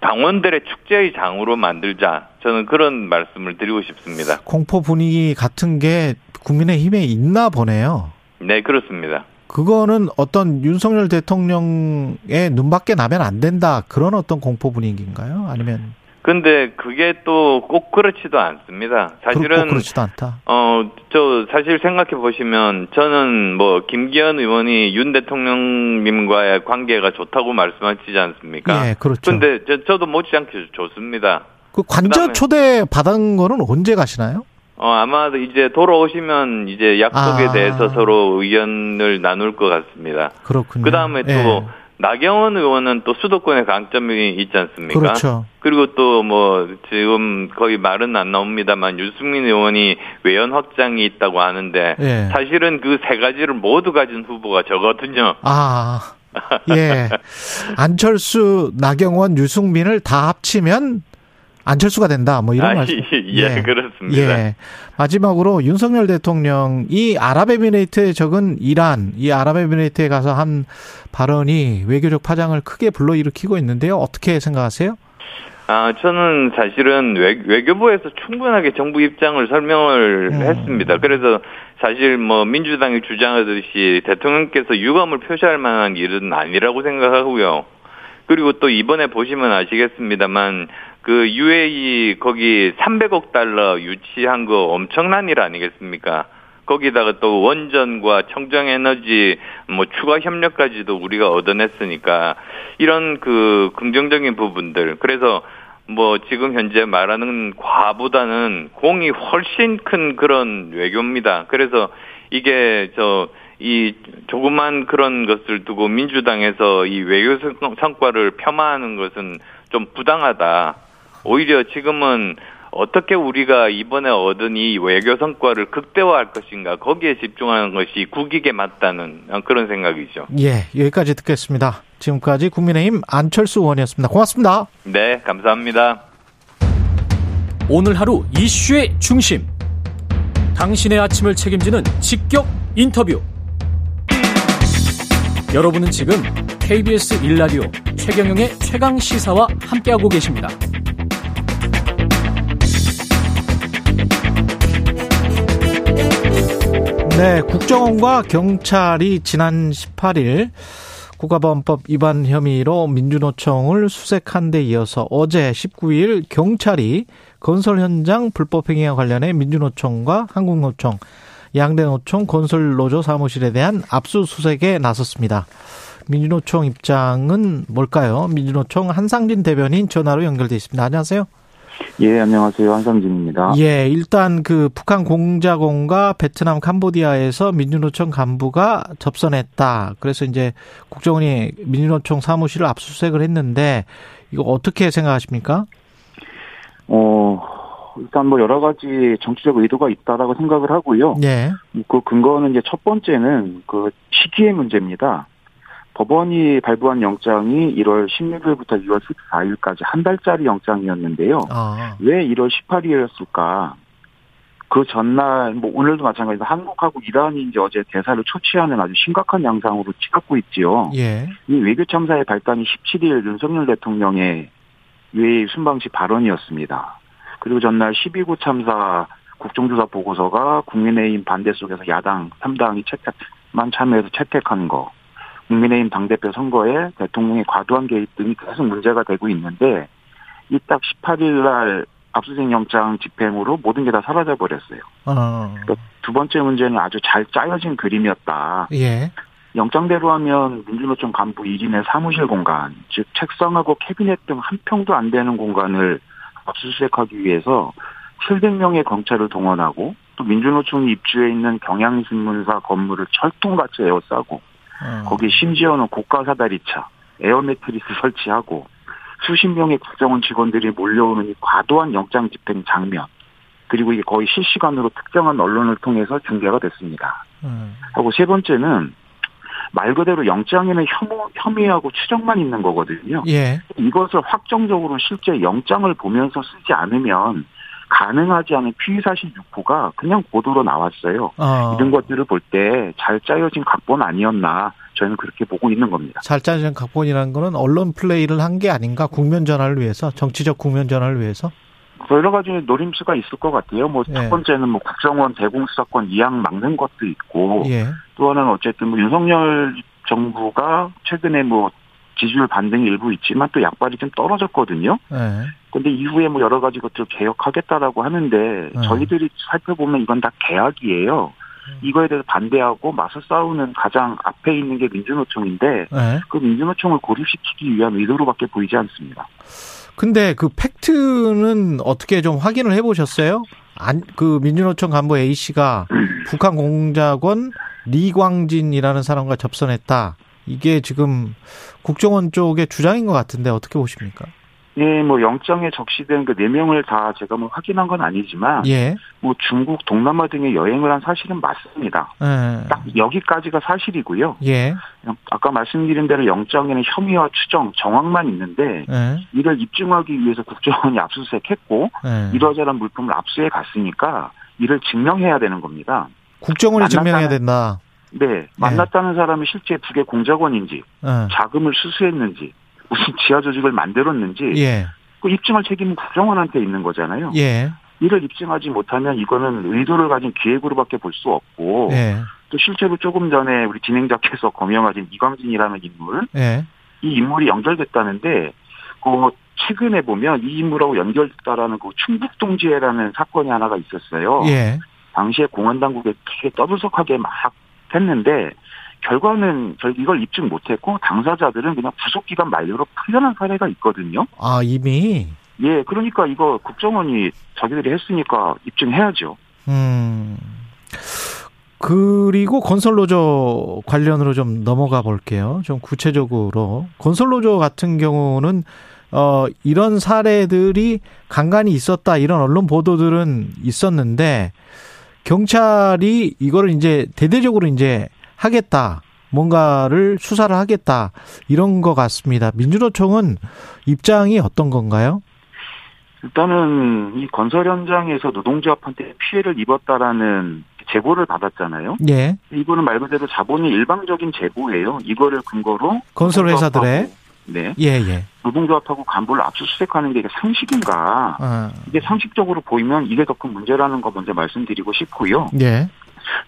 당원들의 축제의 장으로 만들자. 저는 그런 말씀을 드리고 싶습니다. 공포 분위기 같은 게 국민의 힘에 있나 보네요. 네, 그렇습니다. 그거는 어떤 윤석열 대통령의 눈밖에 나면 안 된다. 그런 어떤 공포 분위기인가요? 아니면 근데 그게 또 꼭 그렇지도 않습니다. 사실은 그렇지도 않다. 어, 저 사실 생각해 보시면 저는 뭐 김기현 의원이 윤 대통령님과의 관계가 좋다고 말씀하시지 않습니까? 예, 그렇죠. 근데 저, 저도 못지않게 좋습니다. 그 관저 초대 받은 거는 언제 가시나요? 어, 아마 이제 돌아오시면 이제 약속에 아. 대해서 서로 의견을 나눌 것 같습니다. 그렇군요. 그 다음에 또 예. 나경원 의원은 또 수도권의 강점이 있지 않습니까? 그렇죠. 그리고 또 뭐 지금 거의 말은 안 나옵니다만 유승민 의원이 외연 확장이 있다고 하는데 예. 사실은 그 세 가지를 모두 가진 후보가 저거든요. 아. 예. 안철수, 나경원, 유승민을 다 합치면 안철수가 된다. 뭐 이런 아, 말씀. 예, 예, 그렇습니다. 예. 마지막으로 윤석열 대통령이 아랍에미레이트에 적은 이란, 이 아랍에미레이트에 가서 한 발언이 외교적 파장을 크게 불러일으키고 있는데요. 어떻게 생각하세요? 아, 저는 사실은 외, 교부에서 충분하게 정부 입장을 설명을 음. 했습니다. 그래서 사실 뭐 민주당이 주장하듯이 대통령께서 유감을 표시할 만한 일은 아니라고 생각하고요. 그리고 또 이번에 보시면 아시겠습니다만 그 UAE 거기 300억 달러 유치한 거 엄청난 일 아니겠습니까? 거기다가 또 원전과 청정 에너지 뭐 추가 협력까지도 우리가 얻어냈으니까 이런 그 긍정적인 부분들 그래서 뭐 지금 현재 말하는 과보다는 공이 훨씬 큰 그런 외교입니다. 그래서 이게 저 이 조그만 그런 것을 두고 민주당에서 이 외교 성과를 폄하하는 것은 좀 부당하다. 오히려 지금은 어떻게 우리가 이번에 얻은 이 외교 성과를 극대화할 것인가 거기에 집중하는 것이 국익에 맞다는 그런 생각이죠. 예, 여기까지 듣겠습니다. 지금까지 국민의힘 안철수 의원이었습니다. 고맙습니다. 네, 감사합니다. 오늘 하루 이슈의 중심. 당신의 아침을 책임지는 직격 인터뷰. 여러분은 지금 KBS 1라디오 최경영의 최강 시사와 함께하고 계십니다. 네, 국정원과 경찰이 지난 18일 국가보안법 위반 혐의로 민주노총을 수색한 데 이어서 어제 19일 경찰이 건설 현장 불법 행위와 관련해 민주노총과 한국노총, 양대 노총 건설 노조 사무실에 대한 압수수색에 나섰습니다. 민주노총 입장은 뭘까요? 민주노총 한상진 대변인 전화로 연결돼 있습니다. 안녕하세요. 예, 안녕하세요. 한상진입니다. 예, 일단 그 북한 공자공과 베트남 캄보디아에서 민주노총 간부가 접선했다. 그래서 이제 국정원이 민주노총 사무실을 압수수색을 했는데 이거 어떻게 생각하십니까? 어, 일단 뭐 여러 가지 정치적 의도가 있다라고 생각을 하고요. 예. 그 근거는 이제 첫 번째는 그 시기의 문제입니다. 법원이 발부한 영장이 1월 16일부터 2월 14일까지 한 달짜리 영장이었는데요. 아. 왜 1월 18일이었을까? 그 전날, 뭐 오늘도 마찬가지로 한국하고 이란이 이제 어제 대사를 초치하는 아주 심각한 양상으로 치닫고 있지요. 예. 이 외교 참사의 발단이 17일 윤석열 대통령의 외 순방시 발언이었습니다. 그리고 전날 12구 참사 국정조사 보고서가 국민의힘 반대 속에서 야당 3당이 채택만 참여해서 채택한 거. 국민의힘 당대표 선거에 대통령의 과도한 개입 등이 계속 문제가 되고 있는데 이 딱 18일 날 압수수색 영장 집행으로 모든 게 다 사라져 버렸어요. 어. 그러니까 두 번째 문제는 아주 잘 짜여진 그림이었다. 예. 영장대로 하면 민주노총 간부 1인의 사무실 공간, 즉 책상하고 캐비넷 등 한 평도 안 되는 공간을 압수수색하기 위해서 700명의 검찰을 동원하고 또 민주노총이 입주해 있는 경향신문사 건물을 철통같이 에워싸고 음. 거기 심지어는 고가 사다리차, 에어매트리스 설치하고 수십 명의 국정원 직원들이 몰려오는 이 과도한 영장 집행 장면 그리고 이게 거의 실시간으로 특정한 언론을 통해서 중계가 됐습니다. 음. 하고 세 번째는 말 그대로 영장에는 혐오, 혐의하고 추정만 있는 거거든요. 예. 이것을 확정적으로 실제 영장을 보면서 쓰지 않으면 가능하지 않은 피의사실 유포가 그냥 보도로 나왔어요. 어. 이런 것들을 볼 때 잘 짜여진 각본 아니었나 저는 그렇게 보고 있는 겁니다. 잘 짜진 각본이라는 거는 언론 플레이를 한 게 아닌가 국면 전환을 위해서 정치적 국면 전환을 위해서 여러 가지 노림수가 있을 것 같아요. 뭐첫 예. 번째는 뭐 국정원 대공수사권 이양 막는 것도 있고 예. 또 하나는 어쨌든 뭐 윤석열 정부가 최근에 뭐 지지율 반등이 일부 있지만 또 약발이 좀 떨어졌거든요. 예. 근데 이후에 뭐 여러 가지 것들을 개혁하겠다라고 하는데 음. 저희들이 살펴보면 이건 다 계약이에요. 이거에 대해서 반대하고 맞서 싸우는 가장 앞에 있는 게 민주노총인데 예. 그 민주노총을 고립시키기 위한 의도로밖에 보이지 않습니다. 근데 그 팩트는 어떻게 좀 확인을 해 보셨어요? 안, 그 민주노총 간부 A 씨가 북한 공작원 리광진이라는 사람과 접선했다. 이게 지금 국정원 쪽의 주장인 것 같은데 어떻게 보십니까? 예, 뭐 영장에 적시된 그 네 명을 다 제가 뭐 확인한 건 아니지만 예. 뭐 중국, 동남아 등에 여행을 한 사실은 맞습니다. 예. 딱 여기까지가 사실이고요. 예. 아까 말씀드린 대로 영장에는 혐의와 추정, 정황만 있는데 예. 이를 입증하기 위해서 국정원이 압수수색했고 예. 이러저런 물품을 압수해 갔으니까 이를 증명해야 되는 겁니다. 국정원이 증명해야 된다. 네, 만났다는 사람이 실제 북의 공작원인지 예. 자금을 수수했는지 무슨 지하 조직을 만들었는지 예. 그 입증할 책임은 국정원한테 있는 거잖아요. 예. 이를 입증하지 못하면 이거는 의도를 가진 기획으로밖에 볼 수 없고 예. 또 실제로 조금 전에 우리 진행자께서 거명하신 이광진이라는 인물 예. 이 인물이 연결됐다는데 그 최근에 보면 이 인물하고 연결됐다라는 그 충북동지회라는 사건이 하나가 있었어요. 예. 당시에 공안 당국에 되게 떠들썩하게 막 했는데 결과는 저희 이걸 입증 못했고 당사자들은 그냥 구속 기간 만료로 풀려난 사례가 있거든요. 아, 이미 예, 그러니까 이거 국정원이 자기들이 했으니까 입증해야죠. 음. 그리고 건설노조 관련으로 좀 넘어가 볼게요. 좀 구체적으로. 건설노조 같은 경우는, 어, 이런 사례들이 간간히 있었다, 이런 언론 보도들은 있었는데, 경찰이 이거를 이제 대대적으로 이제 하겠다. 뭔가를 수사를 하겠다. 이런 것 같습니다. 민주노총은 입장이 어떤 건가요? 일단은 이 건설 현장에서 노동조합한테 피해를 입었다라는 제보를 받았잖아요. 예. 이거는 말 그대로 자본이 일방적인 제보예요. 이거를 근거로 건설 회사들의 노동조합하고, 네 예, 예. 노동조합하고 간부를 압수수색하는 게 이게 상식인가? 아, 이게 상식적으로 보이면 이게 더 큰 문제라는 거 먼저 말씀드리고 싶고요. 예.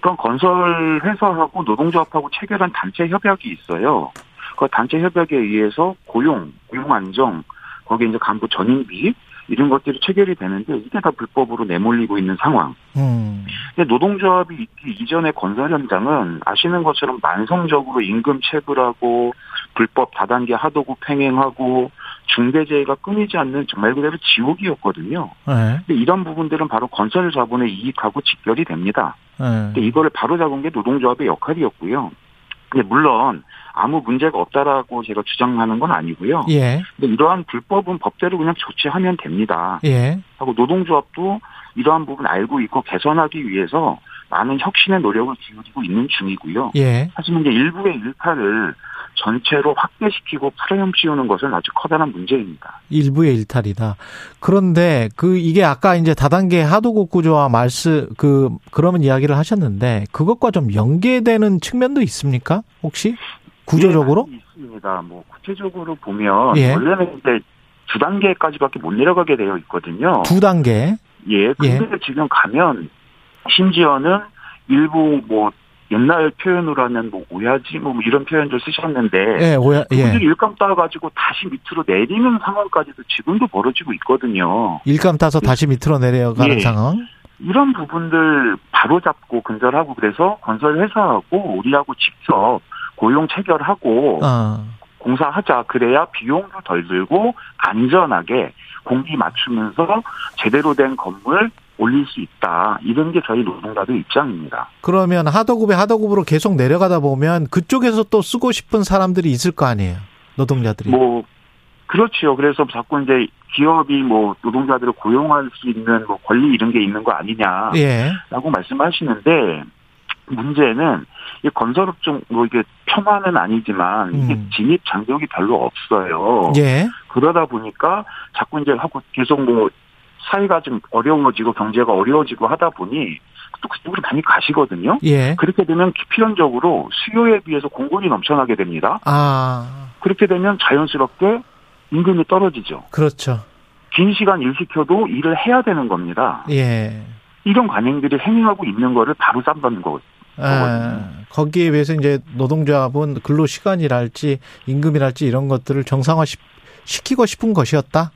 그럼 건설 회사하고 노동조합하고 체결한 단체 협약이 있어요. 그 단체 협약에 의해서 고용, 고용 안정, 거기에 이제 간부 전임비 이런 것들이 체결이 되는데 이게 다 불법으로 내몰리고 있는 상황. 음. 근데 노동조합이 있기 이전의 건설 현장은 아시는 것처럼 만성적으로 임금 체불하고 불법 다단계 하도급 횡행하고 중대재해가 끊이지 않는 정말 그대로 지옥이었거든요. 예. 근데 이런 부분들은 바로 건설 자본의 이익하고 직결이 됩니다. 예. 근데 이거를 바로 잡은 게 노동조합의 역할이었고요. 근데 물론 아무 문제가 없다라고 제가 주장하는 건 아니고요. 예. 근데 이러한 불법은 법대로 그냥 조치하면 됩니다. 예. 하고 노동조합도 이러한 부분 알고 있고 개선하기 위해서 많은 혁신의 노력을 기울이고 있는 중이고요. 예. 하지만 이제 일부의 일탈을 전체로 확대시키고 풀어헤치우는 것은 아주 커다란 문제입니다. 일부의 일탈이다. 그런데 그 이게 아까 이제 다단계 하도급 구조와 말씀 그 그러면 이야기를 하셨는데 그것과 좀 연계되는 측면도 있습니까? 혹시 구조적으로? 예, 있습니다. 뭐 구체적으로 보면 예. 원래는 이제 두 단계까지밖에 못 내려가게 되어 있거든요. 두 단계. 예, 근데 지금 가면 심지어는 일부 뭐 옛날 표현으로 하면 뭐 오야지 뭐 이런 표현들 쓰셨는데 예, 오야 예. 일감 따가지고 다시 밑으로 내리는 상황까지도 지금도 벌어지고 있거든요. 일감 따서 다시 밑으로 내려가는 예. 상황. 이런 부분들 바로 잡고 근절하고 그래서 건설 회사하고 우리하고 직접 고용 체결하고 어. 공사하자 그래야 비용도 덜 들고 안전하게 공기 맞추면서 제대로 된 건물 올릴 수 있다. 이런 게 저희 노동자들 입장입니다. 그러면 하도급에 하도급으로 계속 내려가다 보면 그쪽에서 또 쓰고 싶은 사람들이 있을 거 아니에요. 노동자들이. 뭐 그렇죠. 그래서 자꾸 이제 기업이 뭐 노동자들을 고용할 수 있는 뭐 권리 이런 게 있는 거 아니냐라고 예. 말씀하시는데 문제는 이 건설업종 뭐 이게 폄하는 아니지만 이게 음. 진입 장벽이 별로 없어요. 예. 그러다 보니까 자꾸 이제 하고 계속 뭐 사회가 좀 어려워지고 경제가 어려워지고 하다 보니 또 그쪽으로 많이 가시거든요. 예. 그렇게 되면 필연적으로 수요에 비해서 공급이 넘쳐나게 됩니다. 아, 그렇게 되면 자연스럽게 임금이 떨어지죠. 그렇죠. 긴 시간 일 시켜도 일을 해야 되는 겁니다. 예. 이런 관행들이 행하고 있는 거를 바로 쌈받는 거거든요. 아, 거기에 비해서 이제 노동조합은 근로 시간이랄지 임금이랄지 이런 것들을 정상화 시, 시키고 싶은 것이었다.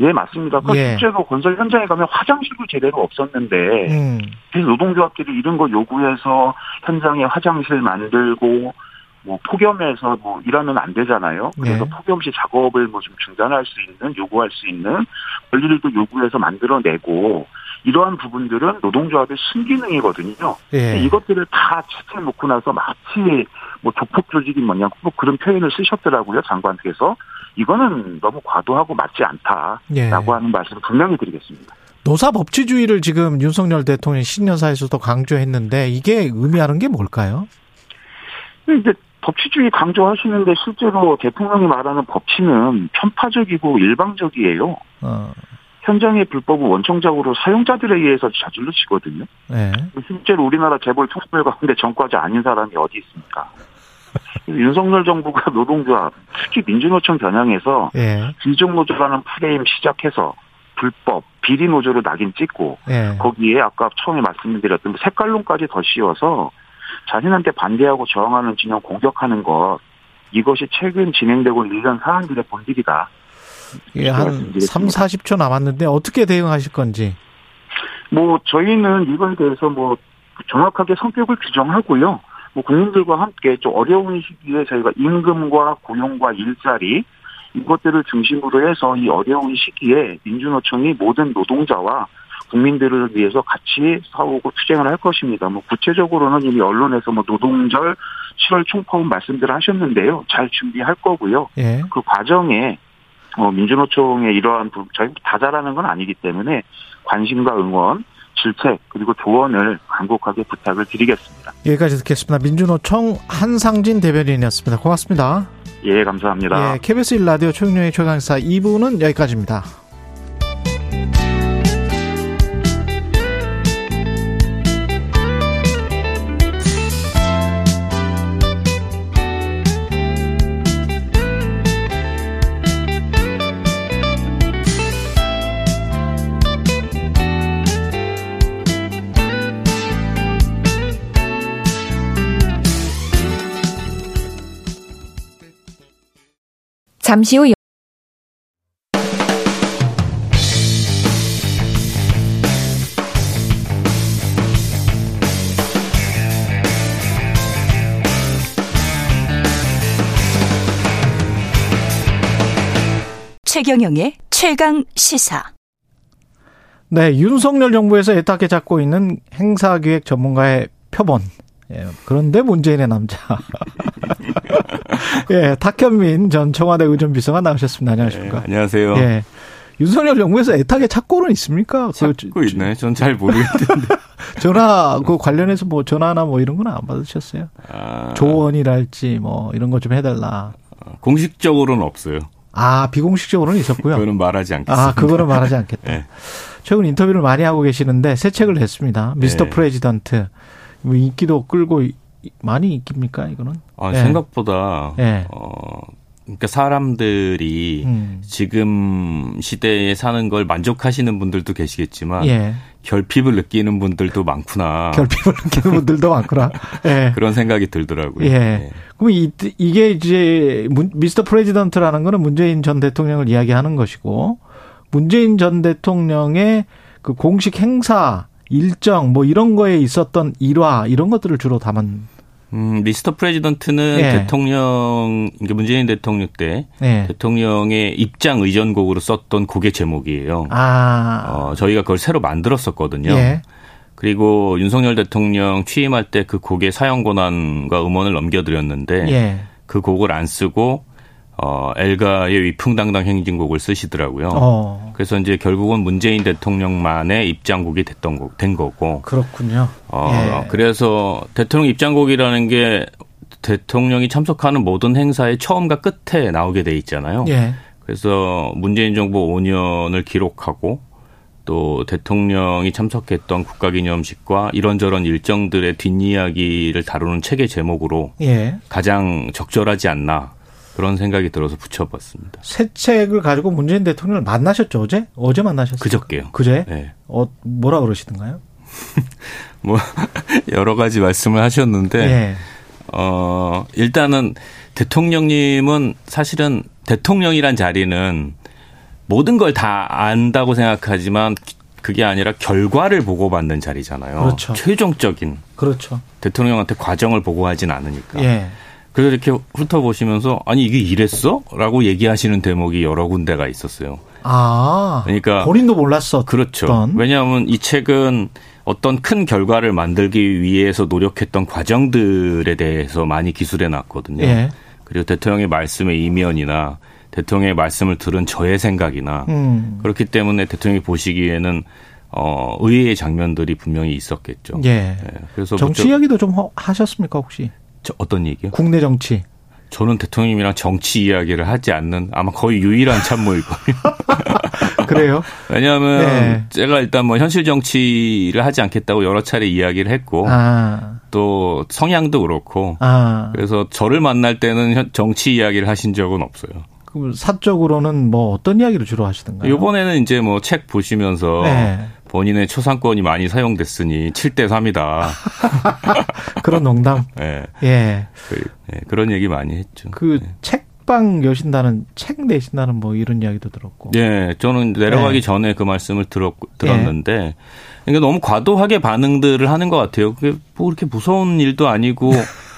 예, 맞습니다. 그 예. 실제로 건설 현장에 가면 화장실도 제대로 없었는데 음, 그래서 노동조합들이 이런 거 요구해서 현장에 화장실 만들고 뭐 폭염에서 뭐 일하면 안 되잖아요. 그래서 네. 폭염 시 작업을 뭐 좀 중단할 수 있는 요구할 수 있는 권리를 요구해서 만들어내고 이러한 부분들은 노동조합의 순기능이거든요. 예. 이것들을 다 채택 놓고 나서 마치 뭐 조폭 조직이 뭐냐 뭐 그런 표현을 쓰셨더라고요 장관께서 이거는 너무 과도하고 맞지 않다라고 예. 하는 말씀을 분명히 드리겠습니다. 노사 법치주의를 지금 윤석열 대통령이 신년사에서도 강조했는데 이게 의미하는 게 뭘까요? 근데 법치주의 강조하시는데 실제로 대통령이 말하는 법치는 편파적이고 일방적이에요. 어, 현장의 불법은 원청적으로 사용자들에 의해서 저질러 지거든요. 예. 실제로 우리나라 재벌 총수들 가운데 전과자 아닌 사람이 어디 있습니까? 윤석열 정부가 노동조합, 특히 민주노총 겨냥해서 예. 비정노조라는 프레임 시작해서 불법, 비리 노조로 낙인 찍고 예. 거기에 아까 처음에 말씀드렸던 뭐 색깔론까지 더 씌워서 자신한테 반대하고 저항하는 진영 공격하는 것 이것이 최근 진행되고 있는 사안들의 본질이다. 예, 한 3, 40초 남았는데 어떻게 대응하실 건지. 뭐 저희는 이거에 대해서 뭐 정확하게 성격을 규정하고요. 뭐 국민들과 함께 좀 어려운 시기에 저희가 임금과 고용과 일자리 이것들을 중심으로 해서 이 어려운 시기에 민주노총이 모든 노동자와 국민들을 위해서 같이 싸우고 투쟁을 할 것입니다. 뭐 구체적으로는 이미 언론에서 뭐 노동절 7월 총파업 말씀들을 하셨는데요. 잘 준비할 거고요. 예. 그 과정에 어, 민주노총의 이러한 부- 저희 다 잘하는 건 아니기 때문에 관심과 응원, 질책 그리고 조언을 간곡하게 부탁을 드리겠습니다. 여기까지 듣겠습니다. 민주노총 한상진 대변인이었습니다. 고맙습니다. 예, 감사합니다. 예, KBS 1라디오 최경영의 최강사 2부는 여기까지입니다. 잠시 후 최경영의 최강 시사. 네, 윤석열 정부에서 애타게 잡고 있는 행사기획 전문가의 표본. 예, 그런데 문재인의 남자. 예, 탁현민 전 청와대 의전비서가 나오셨습니다. 안녕하십니까. 네, 안녕하세요. 예. 윤석열 정부에서 애타게 찾고는 있습니까? 찾고 있나요? 전 잘 모르겠는데. 전화 그 관련해서 뭐 전화나 뭐 이런 건 안 받으셨어요? 아, 조언이랄지 뭐 이런 거 좀 해달라. 공식적으로는 없어요. 아 비공식적으로는 있었고요. 그거는 말하지 않겠습니다. 아 그거는 말하지 않겠다. 네. 최근 인터뷰를 많이 하고 계시는데 새 책을 냈습니다. Mister 네. President. 뭐 인기도 끌고 이- 많이 인기입니까 이거는? 아, 예. 생각보다 예. 어 그러니까 사람들이 음. 지금 시대에 사는 걸 만족하시는 분들도 계시겠지만 예. 결핍을 느끼는 분들도 많구나. 결핍을 느끼는 분들도 많구나. 예. 그런 생각이 들더라고요. 예. 그럼 이, 이게 이제 문- Mister President라는 거는 문재인 전 대통령을 이야기하는 것이고 문재인 전 대통령의 그 공식 행사 일정 뭐 이런 거에 있었던 일화 이런 것들을 주로 담은 음, 미스터 프레지던트는 예. 대통령, 그러니까 문재인 대통령 때 예. 대통령의 입장 의전곡으로 썼던 곡의 제목이에요. 아. 어, 저희가 그걸 새로 만들었었거든요. 예. 그리고 윤석열 대통령 취임할 때 그 곡의 사용 권한과 음원을 넘겨드렸는데 예. 그 곡을 안 쓰고 어, 엘가의 위풍당당 행진곡을 쓰시더라고요. 어. 그래서 이제 결국은 문재인 대통령만의 입장곡이 됐던 거, 된 거고. 그렇군요. 어, 예. 그래서 대통령 입장곡이라는 게 대통령이 참석하는 모든 행사의 처음과 끝에 나오게 돼 있잖아요. 예. 그래서 문재인 정부 5년을 기록하고 또 대통령이 참석했던 국가기념식과 이런저런 일정들의 뒷이야기를 다루는 책의 제목으로 예. 가장 적절하지 않나 그런 생각이 들어서 붙여봤습니다. 새 책을 가지고 문재인 대통령을 만나셨죠 어제? 어제 만나셨어요? 그저께요. 그제? 네. 어 뭐라 그러시던가요? 뭐 여러 가지 말씀을 하셨는데 예. 어 일단은 대통령님은 사실은 대통령이란 자리는 모든 걸 다 안다고 생각하지만 그게 아니라 결과를 보고받는 자리잖아요. 그렇죠. 최종적인 그렇죠. 대통령한테 과정을 보고하진 않으니까. 예. 그래서 이렇게 훑어보시면서 아니 이게 이랬어? 라고 얘기하시는 대목이 여러 군데가 있었어요. 아. 그러니까 본인도 몰랐어. 그렇죠. 왜냐하면 이 책은 어떤 큰 결과를 만들기 위해서 노력했던 과정들에 대해서 많이 기술해 놨거든요. 예. 그리고 대통령의 말씀의 이면이나 대통령의 말씀을 들은 저의 생각이나 음. 그렇기 때문에 대통령이 보시기에는 어 의외의 장면들이 분명히 있었겠죠. 예. 그래서 정치 이야기도 좀 허- 하셨습니까 혹시? 저 어떤 얘기요? 국내 정치. 저는 대통령님이랑 정치 이야기를 하지 않는 아마 거의 유일한 참모일 거예요. 그래요? 왜냐하면 네. 제가 일단 뭐 현실 정치를 하지 않겠다고 여러 차례 이야기를 했고 아. 또 성향도 그렇고 아. 그래서 저를 만날 때는 현- 정치 이야기를 하신 적은 없어요. 그럼 사적으로는 뭐 어떤 이야기를 주로 하시던가요? 이번에는 이제 뭐 책 보시면서 네. 본인의 초상권이 많이 사용됐으니 7대 3이다. 그런 농담. 예. 예. 그, 예, 그런 얘기 많이 했죠. 그 책방 여신다는 책 내신다는 뭐 이런 이야기도 들었고. 예, 저는 내려가기 네. 전에 그 말씀을 들었, 들었는데, 그러니까 너무 과도하게 반응들을 하는 것 같아요. 그게 뭐 그렇게 무서운 일도 아니고,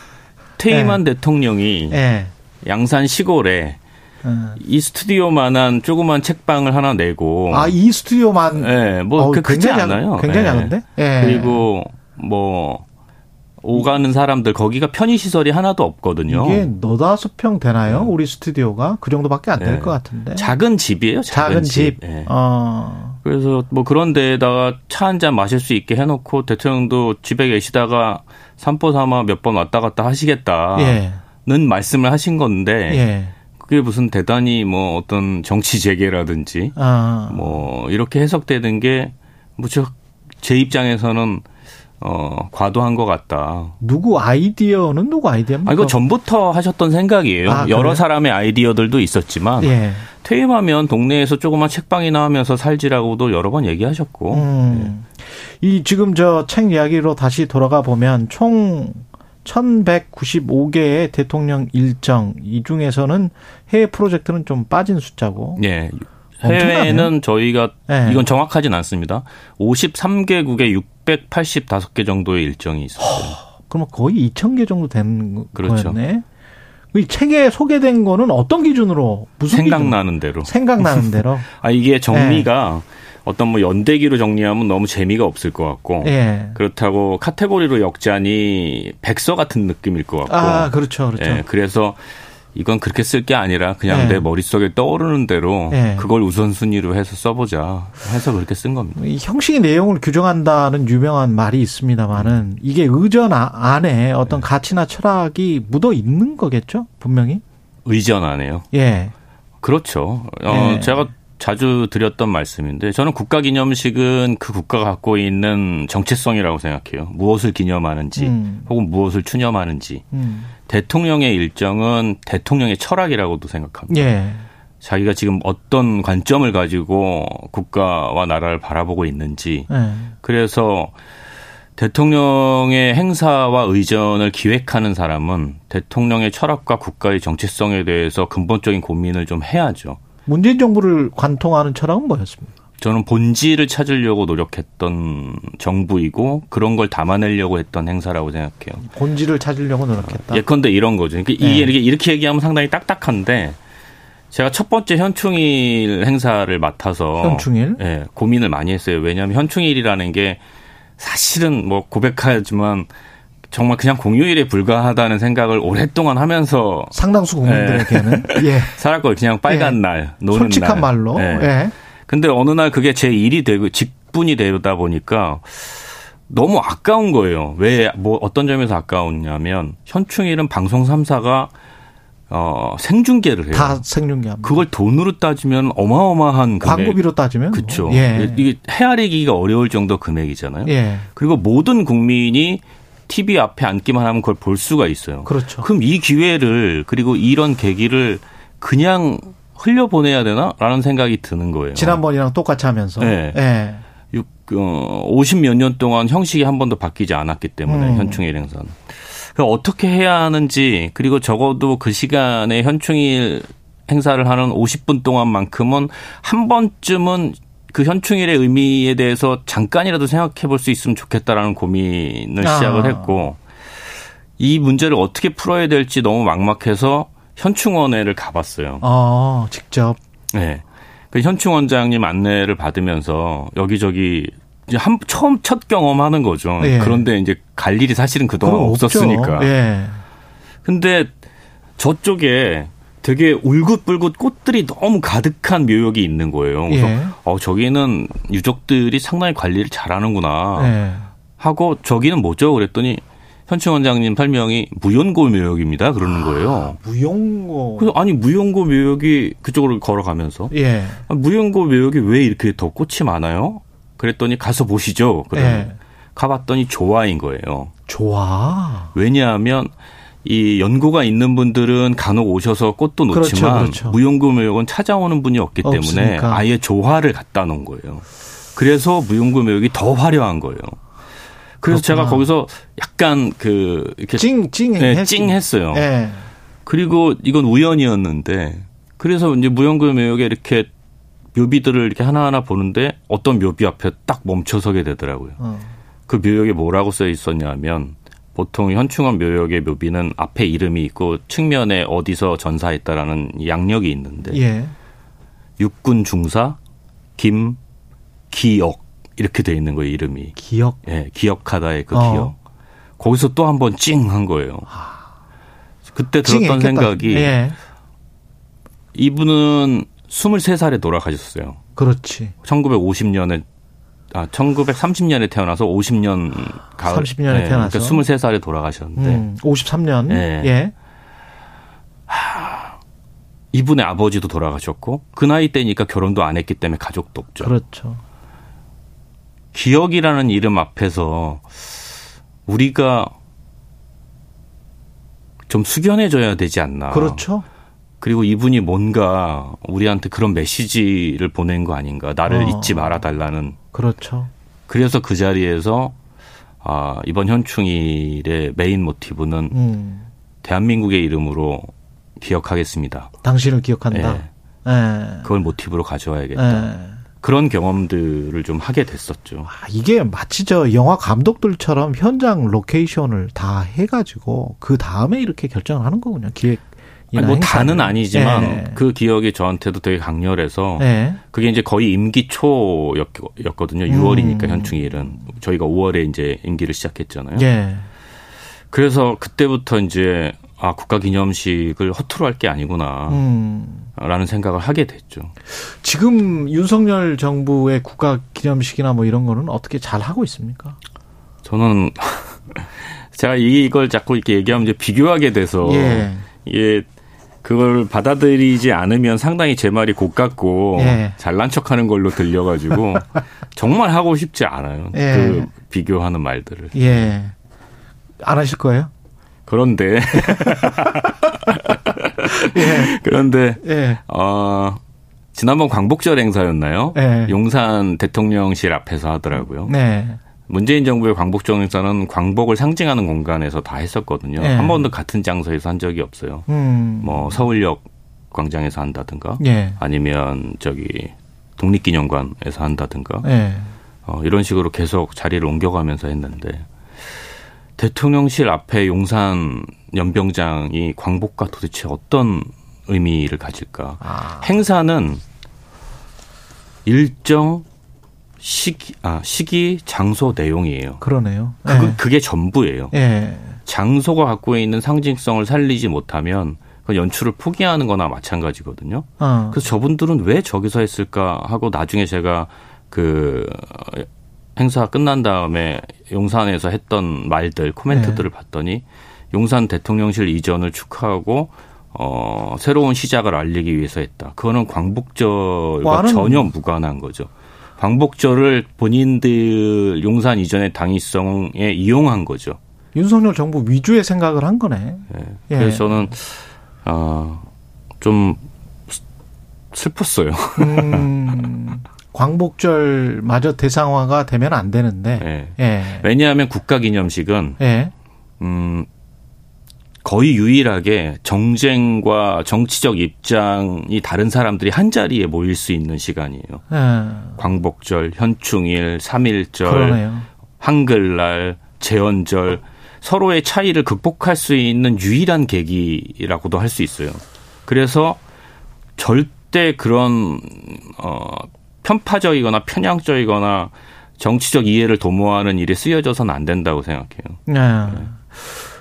퇴임한 대통령이 예. 양산 시골에 어. 이 스튜디오만한 조그만 책방을 하나 내고, 아, 이 스튜디오만. 예, 뭐, 어우, 그 크지 않아요. 굉장히 예. 작은데? 예. 그리고 뭐, 오가는 사람들, 거기가 편의 시설이 하나도 없거든요. 이게 너다섯 평 되나요? 우리 스튜디오가 그 정도밖에 안될 네. 것 같은데. 작은 집이에요, 작은, 작은 집. 예. 어. 그래서 뭐 그런 데에다가 차 한 잔 마실 수 있게 해놓고 대통령도 집에 계시다가 삼포 삼아 몇 번 왔다 갔다 하시겠다는 예. 말씀을 하신 건데 예. 그게 무슨 대단히 뭐 어떤 정치 재개라든지 아. 뭐 이렇게 해석되는 게 무척 제 입장에서는 어 과도한 것 같다. 누구 아이디어는 누구 아이디어입니까? 아 이거 전부터 하셨던 생각이에요. 아, 여러 그래요? 사람의 아이디어들도 있었지만 예. 퇴임하면 동네에서 조그만 책방이나 하면서 살지라고도 여러 번 얘기하셨고 음. 이 지금 저 책 이야기로 다시 돌아가 보면 총 1195개의 대통령 일정 이 중에서는 해외 프로젝트는 좀 빠진 숫자고. 예. 해외는 저희가 네. 이건 정확하진 않습니다. 53개국에 685개 정도의 일정이 있었어요. 그러면 거의 2,000개 정도 된 그렇죠. 거였네. 이 책에 소개된 거는 어떤 기준으로 무슨 생각나는 대로. 기준? 생각나는 대로. 아 이게 정리가 어떤 뭐 연대기로 정리하면 너무 재미가 없을 것 같고 예. 그렇다고 카테고리로 역자니 백서 같은 느낌일 것 같고. 아, 그렇죠. 그렇죠. 예, 그래서 이건 그렇게 쓸 게 아니라 그냥 예. 내 머릿속에 떠오르는 대로 예. 그걸 우선순위로 해서 써보자 해서 그렇게 쓴 겁니다. 이 형식의 내용을 규정한다는 유명한 말이 있습니다만은 이게 의전 아- 안에 어떤 네. 가치나 철학이 묻어 있는 거겠죠? 분명히. 의전 안 해요. 예. 그렇죠. 어, 예. 제가 자주 드렸던 말씀인데 저는 국가 기념식은 그 국가가 갖고 있는 정체성이라고 생각해요. 무엇을 기념하는지 음. 혹은 무엇을 추념하는지. 음. 대통령의 일정은 대통령의 철학이라고도 생각합니다. 예. 자기가 지금 어떤 관점을 가지고 국가와 나라를 바라보고 있는지. 예. 그래서 대통령의 행사와 의전을 기획하는 사람은 대통령의 철학과 국가의 정체성에 대해서 근본적인 고민을 좀 해야죠. 문재인 정부를 관통하는 철학은 뭐였습니까? 저는 본질을 찾으려고 노력했던 정부이고 그런 걸 담아내려고 했던 행사라고 생각해요. 본질을 찾으려고 노력했다. 예컨대 이런 거죠. 그러니까 네. 이게 이렇게, 이렇게 얘기하면 상당히 딱딱한데 제가 첫 번째 현충일 행사를 맡아서 현충일? 예, 고민을 많이 했어요. 왜냐하면 현충일이라는 게 사실은 뭐 고백하지만 정말 그냥 공휴일에 불과하다는 생각을 오랫동안 하면서 상당수 국민들에게는 예. 살았고 그냥 빨간 예. 날 노는 솔직한 날. 말로. 예. 예. 근데 어느 날 그게 제 일이 되고 직분이 되다 보니까 너무 아까운 거예요. 왜 뭐 어떤 점에서 아까웠냐면 현충일은 방송 3사가 어, 생중계를 해요. 다 생중계합니다. 그걸 돈으로 따지면 어마어마한 금액. 광고비로 따지면 그렇죠. 예. 이게 헤아리기가 어려울 정도 금액이잖아요. 예. 그리고 모든 국민이 TV 앞에 앉기만 하면 그걸 볼 수가 있어요. 그렇죠. 그럼 이 기회를 그리고 이런 계기를 그냥 흘려보내야 되나라는 생각이 드는 거예요. 지난번이랑 똑같이 하면서. 네. 예. 50몇 년 동안 형식이 한 번도 바뀌지 않았기 때문에 음. 현충일 행사는. 어떻게 해야 하는지 그리고 적어도 그 시간에 현충일 행사를 하는 50분 동안만큼은 한 번쯤은 그 현충일의 의미에 대해서 잠깐이라도 생각해 볼 수 있으면 좋겠다라는 고민을 아. 시작을 했고 이 문제를 어떻게 풀어야 될지 너무 막막해서 현충원회를 가봤어요. 어, 직접. 네. 그 현충원장님 안내를 받으면서 여기저기 이제 한 처음 첫 경험하는 거죠. 예. 그런데 이제 갈 일이 사실은 그동안. 없었으니까. 예. 근데 저쪽에 되게 울긋불긋 꽃들이 너무 가득한 묘역이 있는 거예요. 그래서 예. 어 저기는 유족들이 상당히 관리를 잘하는구나 예. 하고 저기는 뭐죠? 그랬더니 현충 원장님 설명이 무연고 묘역입니다. 그러는 거예요. 무용고. 그래서 아니 무연고 묘역이 그쪽으로 걸어가면서 예. 아, 무연고 묘역이 왜 이렇게 더 꽃이 많아요? 그랬더니 가서 보시죠. 그래 예. 가봤더니 조화인 거예요. 좋아. 왜냐하면 이 연고가 있는 분들은 간혹 오셔서 꽃도 그렇죠, 놓지만 그렇죠. 무용고 묘역은 찾아오는 분이 없기 때문에 없으니까. 아예 조화를 갖다 놓은 거예요. 그래서 무용고 묘역이 더 화려한 거예요. 그래서 제가 그렇구나. 거기서 약간 그 이렇게 찡, 찡, 네, 했지. 찡했어요. 예. 그리고 이건 우연이었는데 그래서 이제 무용고 묘역에 이렇게 묘비들을 이렇게 하나하나 보는데 어떤 묘비 앞에 딱 멈춰서게 되더라고요. 어. 그 묘역에 뭐라고 써 있었냐면 보통 현충원 묘역의 묘비는 앞에 이름이 있고 측면에 어디서 전사했다라는 양력이 있는데 예. 육군 중사 김 기억 이렇게 돼 있는 거예요 이름이. 기억. 예, 기억하다의 그 어. 기억. 거기서 또 한 번 찡 한 거예요. 그때 들었던 찡했겠다. 생각이 예. 이분은 23살에 돌아가셨어요. 그렇지. 1950년에 아 1930년에 태어나서 50년 가을 30년에 예, 태어나서. 그러니까 23살에 돌아가셨는데 음, 53년. 네. 예. 이분의 아버지도 돌아가셨고 그 나이 때니까 결혼도 안 했기 때문에 가족도 없죠. 그렇죠. 기억이라는 이름 앞에서 우리가 좀 숙연해져야 되지 않나. 그렇죠. 그리고 이분이 뭔가 우리한테 그런 메시지를 보낸 거 아닌가. 나를 어. 잊지 말아 달라는. 그렇죠. 그래서 그 자리에서 아, 이번 현충일의 메인 모티브는 음. 대한민국의 이름으로 기억하겠습니다. 당신을 기억한다. 예. 예. 그걸 모티브로 가져와야겠다. 예. 그런 경험들을 좀 하게 됐었죠. 아, 이게 마치 저 영화 감독들처럼 현장 로케이션을 다 해가지고 그 다음에 이렇게 결정을 하는 거군요. 기획. 아니, 뭐 다는 아니지만 예. 그 기억이 저한테도 되게 강렬해서 예. 그게 이제 거의 임기 초였거든요. 음. 6월이니까 현충일은 저희가 5월에 이제 임기를 시작했잖아요. 예. 그래서 그때부터 이제 아 국가기념식을 허투루 할 게 아니구나. 음. 라는 생각을 하게 됐죠. 지금 윤석열 정부의 국가 기념식이나 뭐 이런 거는 어떻게 잘 하고 있습니까? 저는 제가 이걸 자꾸 이렇게 얘기하면 이제 비교하게 돼서 예. 이게 그걸 받아들이지 않으면 상당히 제 말이 고깝고 예. 잘난 척하는 걸로 들려가지고 정말 하고 싶지 않아요. 예. 그 비교하는 말들을. 예. 안 하실 거예요? 그런데 예. 그런데 예. 어 지난번 광복절 행사였나요? 예. 용산 대통령실 앞에서 하더라고요. 네. 문재인 정부의 광복절 행사는 광복을 상징하는 공간에서 다 했었거든요. 예. 한 번도 같은 장소에서 한 적이 없어요. 음. 뭐 서울역 광장에서 한다든가 예. 아니면 저기 독립기념관에서 한다든가 예. 어, 이런 식으로 계속 자리를 옮겨가면서 했는데 대통령실 앞에 용산 연병장이 광복과 도대체 어떤 의미를 가질까? 아. 행사는 일정 시기, 아, 시기, 장소, 내용이에요. 그러네요. 그거, 예. 그게 전부예요. 예. 장소가 갖고 있는 상징성을 살리지 못하면 그 연출을 포기하는 거나 마찬가지거든요. 어. 그래서 저분들은 왜 저기서 했을까 하고 나중에 제가 그 행사 끝난 다음에 용산에서 했던 말들, 코멘트들을 봤더니 용산 대통령실 이전을 축하하고 어, 새로운 시작을 알리기 위해서 했다. 그거는 광복절과 전혀 무관한 거죠. 광복절을 본인들 용산 이전의 당위성에 이용한 거죠. 윤석열 정부 위주의 생각을 한 거네. 네. 예. 그래서 저는 어, 좀 슬펐어요. 음, 광복절마저 대상화가 되면 안 되는데. 네. 예. 왜냐하면 국가기념식은 예. 음, 거의 유일하게 정쟁과 정치적 입장이 다른 사람들이 한 자리에 모일 수 있는 시간이에요. 네. 광복절, 현충일, 삼일절, 한글날, 재헌절 서로의 차이를 극복할 수 있는 유일한 계기라고도 할 수 있어요. 그래서 절대 그런 어 편파적이거나 편향적이거나 정치적 이해를 도모하는 일에 쓰여져서는 안 된다고 생각해요. 네. 네.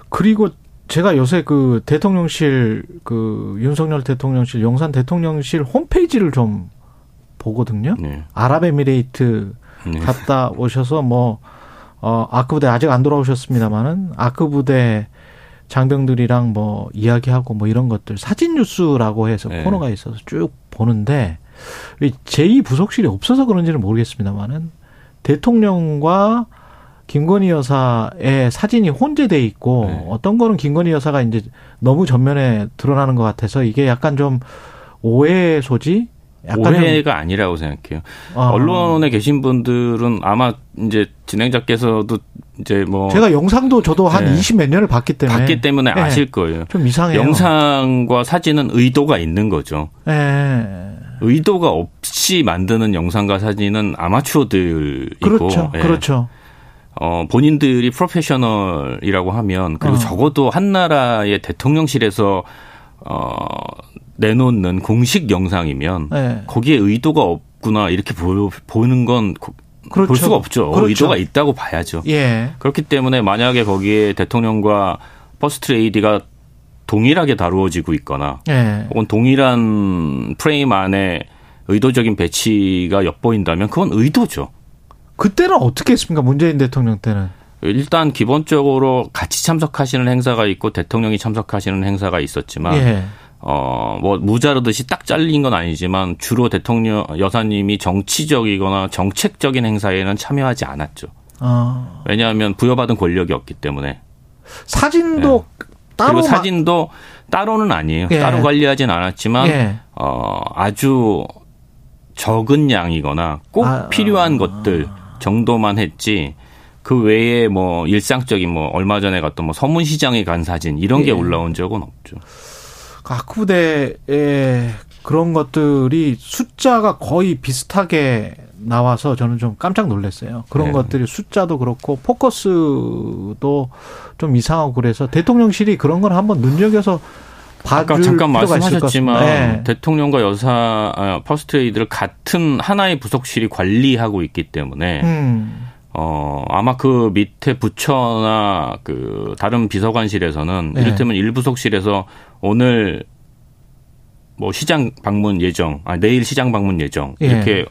그리고 제가 요새 그 대통령실 그 윤석열 대통령실 용산 대통령실 홈페이지를 좀 보거든요. 네. 아랍에미레이트 네. 갔다 오셔서 뭐 어, 아크 부대 아직 안 돌아오셨습니다만은 아크 부대 장병들이랑 뭐 이야기하고 뭐 이런 것들 사진 뉴스라고 해서 네. 코너가 있어서 쭉 보는데 제2 부속실이 없어서 그런지는 모르겠습니다만은 대통령과 김건희 여사의 사진이 혼재돼 있고 네. 어떤 거는 김건희 여사가 이제 너무 전면에 드러나는 것 같아서 이게 약간 좀 오해 소지 오해가 아니라고 생각해요. 아. 언론에 계신 분들은 아마 이제 진행자께서도 이제 뭐 제가 영상도 저도 한 네. 20몇 년을 봤기 때문에 봤기 때문에 네. 아실 거예요. 좀 이상해요. 영상과 사진은 의도가 있는 거죠. 네. 의도가 없이 만드는 영상과 사진은 아마추어들이고 그렇죠. 예. 그렇죠. 어, 본인들이 프로페셔널이라고 하면 그리고 어. 적어도 한 나라의 대통령실에서 어, 내놓는 공식 영상이면 네. 거기에 의도가 없구나 이렇게 보, 보는 건 그렇죠. 볼 수가 없죠. 그렇죠. 의도가 있다고 봐야죠. 예. 그렇기 때문에 만약에 거기에 대통령과 퍼스트 레이디가 동일하게 다루어지고 있거나 예. 혹은 동일한 프레임 안에 의도적인 배치가 엿보인다면 그건 의도죠. 그때는 어떻게 했습니까? 문재인 대통령 때는. 일단 기본적으로 같이 참석하시는 행사가 있고 대통령이 참석하시는 행사가 있었지만 예. 어뭐 무자르듯이 딱 잘린 건 아니지만 주로 대통령 여사님이 정치적이거나 정책적인 행사에는 참여하지 않았죠. 아. 왜냐하면 부여받은 권력이 없기 때문에. 사진도 예. 따로 그리고 사진도 따로는 아니에요. 예. 따로 관리하진 않았지만 예. 어 아주 적은 양이거나 꼭 아. 필요한 것들 정도만 했지 그 외에 뭐 일상적인 뭐 얼마 전에 갔던 뭐 서문시장에 간 사진 이런 게 예. 올라온 적은 없죠. 아쿠부대의 그런 것들이 숫자가 거의 비슷하게 나와서 저는 좀 깜짝 놀랐어요. 그런 네. 것들이 숫자도 그렇고 포커스도 좀 이상하고 그래서 대통령실이 그런 걸 한번 눈여겨서 아까 잠깐 말씀하셨지만 네. 대통령과 여사 아, 퍼스트레이디를 같은 하나의 부속실이 관리하고 있기 때문에 음. 어 아마 그 밑에 부처나 그 다른 비서관실에서는 네. 이를테면 일부속실에서 오늘 뭐 시장 방문 예정, 아 내일 시장 방문 예정 예. 이렇게 예.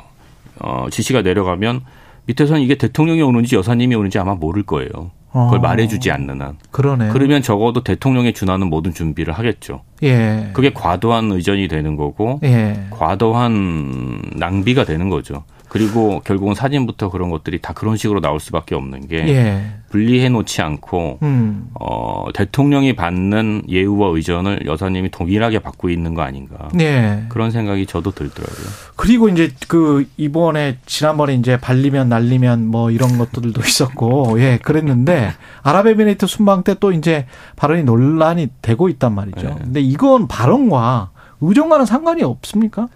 어 지시가 내려가면 밑에서는 이게 대통령이 오는지 여사님이 오는지 아마 모를 거예요. 그걸 어. 말해주지 않는 한. 그러네. 그러면 적어도 대통령에 준하는 모든 준비를 하겠죠. 예. 그게 과도한 의전이 되는 거고, 예. 과도한 낭비가 되는 거죠. 그리고 결국은 사진부터 그런 것들이 다 그런 식으로 나올 수밖에 없는 게 예. 분리해 놓지 않고 음. 어, 대통령이 받는 예우와 의전을 여사님이 동일하게 받고 있는 거 아닌가 예. 그런 생각이 저도 들더라고요. 그리고 이제 그 이번에 지난번에 이제 발리면 날리면 뭐 이런 것들도 있었고 예 그랬는데 아랍에미레이트 순방 때 또 이제 발언이 논란이 되고 있단 말이죠. 예. 근데 이건 발언과 의전과는 상관이 없습니까?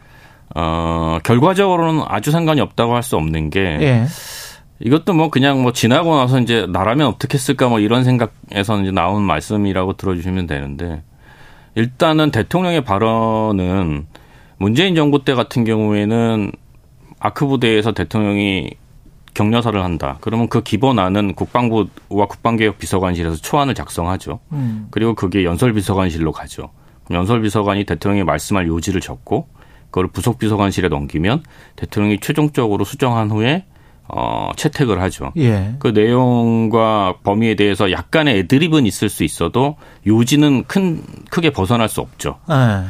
어, 결과적으로는 아주 상관이 없다고 할 수 없는 게 예. 이것도 뭐 그냥 뭐 지나고 나서 이제 나라면 어떻게 했을까 뭐 이런 생각에서 이제 나온 말씀이라고 들어주시면 되는데 일단은 대통령의 발언은 문재인 정부 때 같은 경우에는 아크 부대에서 대통령이 격려사를 한다. 그러면 그 기본안은 국방부와 국방개혁 비서관실에서 초안을 작성하죠. 음. 그리고 그게 연설비서관실로 가죠. 연설비서관이 대통령이 말씀할 요지를 적고 그걸 부속비서관실에 넘기면 대통령이 최종적으로 수정한 후에 어, 채택을 하죠. 예. 그 내용과 범위에 대해서 약간의 애드립은 있을 수 있어도 요지는 큰 크게 벗어날 수 없죠. 예.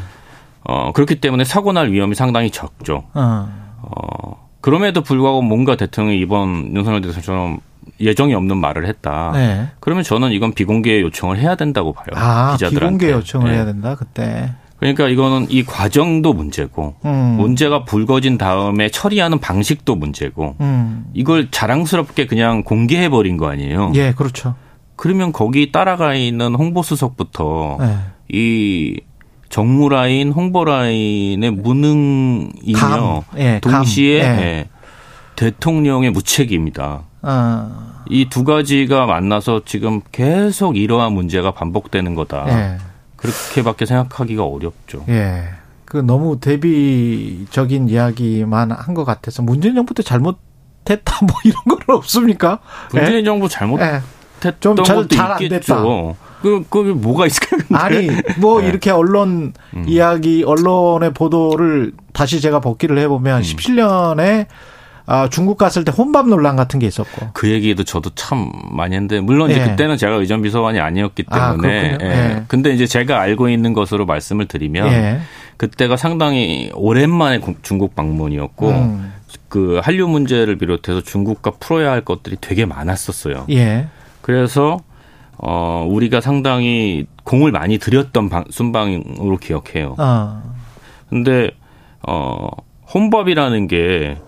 어, 그렇기 때문에 사고 날 위험이 상당히 적죠. 어. 어, 그럼에도 불구하고 뭔가 대통령이 이번 윤석열 대통령처럼 예정이 없는 말을 했다. 네. 그러면 저는 이건 비공개 요청을 해야 된다고 봐요. 아, 기자들한테. 비공개 요청을 네. 해야 된다, 그때. 그러니까 이거는 이 과정도 문제고 음. 문제가 불거진 다음에 처리하는 방식도 문제고 음. 이걸 자랑스럽게 그냥 공개해 버린 거 아니에요. 예, 그렇죠. 그러면 거기 따라가 있는 홍보 수석부터 네. 이 정무 라인, 홍보 라인의 무능이며 감, 예, 감, 동시에 예. 예, 대통령의 무책임이다. 어. 이두 가지가 만나서 지금 계속 이러한 문제가 반복되는 거다. 예. 그렇게밖에 생각하기가 어렵죠. 예. 그 너무 대비적인 이야기만 한 것 같아서 문재인 정부 때 잘못했다 뭐 이런 건 없습니까? 문재인 예? 정부 잘못했던 예. 좀 잘- 것도 잘안 있겠죠. 그, 그 뭐가 있을까요? 근데? 아니 뭐 네. 이렇게 언론 음. 이야기 언론의 보도를 다시 제가 복기를 음. 해보면 17년에 아, 중국 갔을 때 혼밥 논란 같은 게 있었고 그 얘기도 저도 참 많이 했는데 물론 이제 예. 그때는 제가 의전 비서관이 아니었기 아, 때문에 그렇군요. 예. 예. 근데 이제 제가 알고 있는 것으로 말씀을 드리면 예. 그때가 상당히 오랜만에 국- 중국 방문이었고 음. 그 한류 문제를 비롯해서 중국과 풀어야 할 것들이 되게 많았었어요. 예. 그래서 어 우리가 상당히 공을 많이 들였던 방- 순방으로 기억해요. 어. 근데 어 혼밥이라는 게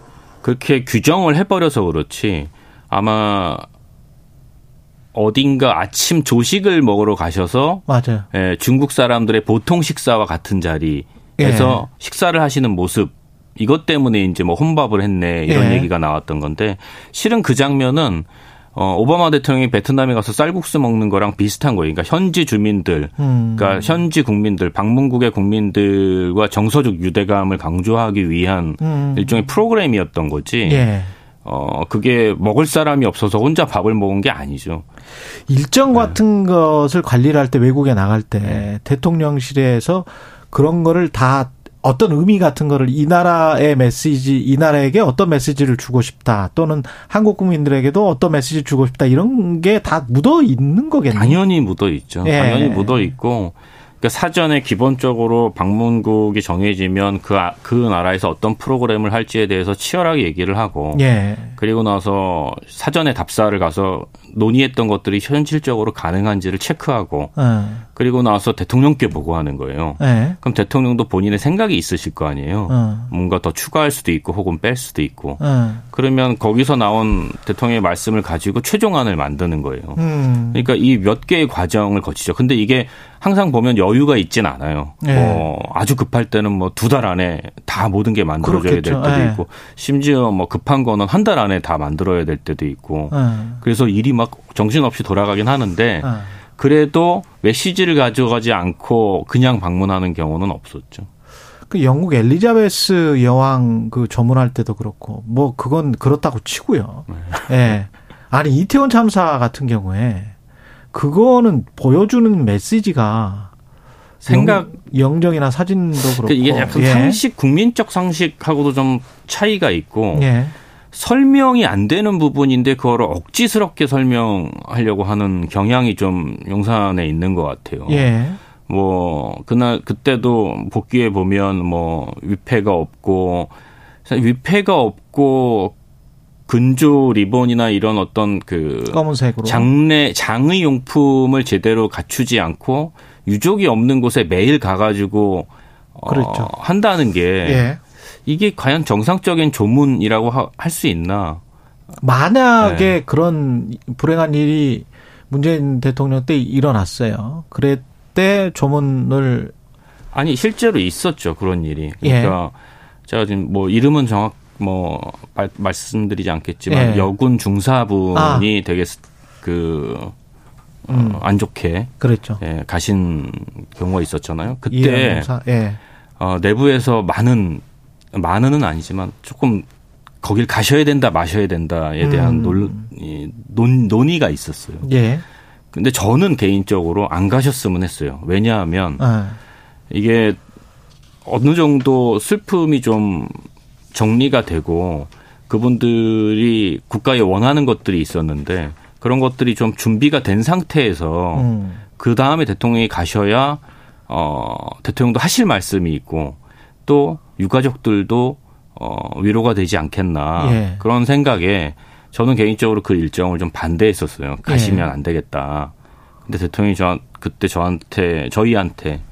그렇게 규정을 해버려서 그렇지 아마 어딘가 아침 조식을 먹으러 가셔서 맞아요. 예, 중국 사람들의 보통 식사와 같은 자리에서 예. 식사를 하시는 모습 이것 때문에 이제 뭐 혼밥을 했네 이런 예. 얘기가 나왔던 건데 실은 그 장면은 어 오바마 대통령이 베트남에 가서 쌀국수 먹는 거랑 비슷한 거예요. 그러니까 현지 주민들, 음. 그러니까 현지 국민들, 방문국의 국민들과 정서적 유대감을 강조하기 위한 음. 일종의 프로그램이었던 거지. 예. 어 그게 먹을 사람이 없어서 혼자 밥을 먹은 게 아니죠. 일정 네. 같은 것을 관리를 할 때 외국에 나갈 때 대통령실에서 그런 거를 다 어떤 의미 같은 거를 이 나라의 메시지, 이 나라에게 어떤 메시지를 주고 싶다 또는 한국 국민들에게도 어떤 메시지를 주고 싶다 이런 게 다 묻어 있는 거겠네요. 당연히 묻어 있죠. 예. 당연히 묻어 있고 그러니까 사전에 기본적으로 방문국이 정해지면 그, 아- 그 나라에서 어떤 프로그램을 할지에 대해서 치열하게 얘기를 하고 예. 그리고 나서 사전에 답사를 가서 논의했던 것들이 현실적으로 가능한지를 체크하고 어. 그리고 나서 대통령께 보고하는 거예요. 예. 그럼 대통령도 본인의 생각이 있으실 거 아니에요. 어. 뭔가 더 추가할 수도 있고 혹은 뺄 수도 있고. 어. 그러면 거기서 나온 대통령의 말씀을 가지고 최종안을 만드는 거예요. 음. 그러니까 이 몇 개의 과정을 거치죠. 근데 이게 항상 보면 여유가 있진 않아요. 예. 뭐 아주 급할 때는 뭐 두 달 안에 다 모든 게 만들어져야 될 그렇겠죠. 때도 예. 있고 심지어 뭐 급한 거는 한 달 안에 다 만들어야 될 때도 있고 어. 그래서 일이 막 정신없이 돌아가긴 하는데 어. 그래도 메시지를 가져가지 않고 그냥 방문하는 경우는 없었죠. 그 영국 엘리자베스 여왕 그 조문할 때도 그렇고 뭐 그건 그렇다고 치고요. 네. 예. 아니 이태원 참사 같은 경우에 그거는 보여주는 메시지가 생각 영, 영정이나 사진도 그렇고 그러니까 이게 약간 예. 상식 국민적 상식하고도 좀 차이가 있고 예. 설명이 안 되는 부분인데 그거를 억지스럽게 설명하려고 하는 경향이 좀 용산에 있는 것 같아요. 예. 뭐 그날 그때도 복귀해 보면 뭐 위패가 없고 위패가 없고 근조 리본이나 이런 어떤 그 검은색으로 장례 장의 용품을 제대로 갖추지 않고 유족이 없는 곳에 매일 가가지고 어, 그렇죠. 한다는 게 예. 이게 과연 정상적인 조문이라고 할 수 있나? 만약에 네. 그런 불행한 일이 문재인 대통령 때 일어났어요. 그랬때 조문을 아니 실제로 있었죠 그런 일이. 예. 그러니까 제가 지금 뭐 이름은 정확 뭐 말, 말씀드리지 않겠지만 예. 여군 중사분이 아. 되게 그 어, 음. 안 좋게 그랬죠. 예, 가신 경우가 있었잖아요. 그때 예. 어, 내부에서 많은 많은은 아니지만 조금 거길 가셔야 된다 마셔야 된다에 대한 음. 논, 논의가 있었어요. 예. 근데 저는 개인적으로 안 가셨으면 했어요. 왜냐하면 아. 이게 어느 정도 슬픔이 좀 정리가 되고 그분들이 국가에 원하는 것들이 있었는데 그런 것들이 좀 준비가 된 상태에서 음. 그 다음에 대통령이 가셔야 어 대통령도 하실 말씀이 있고 또 유가족들도 어 위로가 되지 않겠나 예. 그런 생각에 저는 개인적으로 그 일정을 좀 반대했었어요. 가시면 예. 안 되겠다. 근데 대통령이 저 그때 저한테 저희한테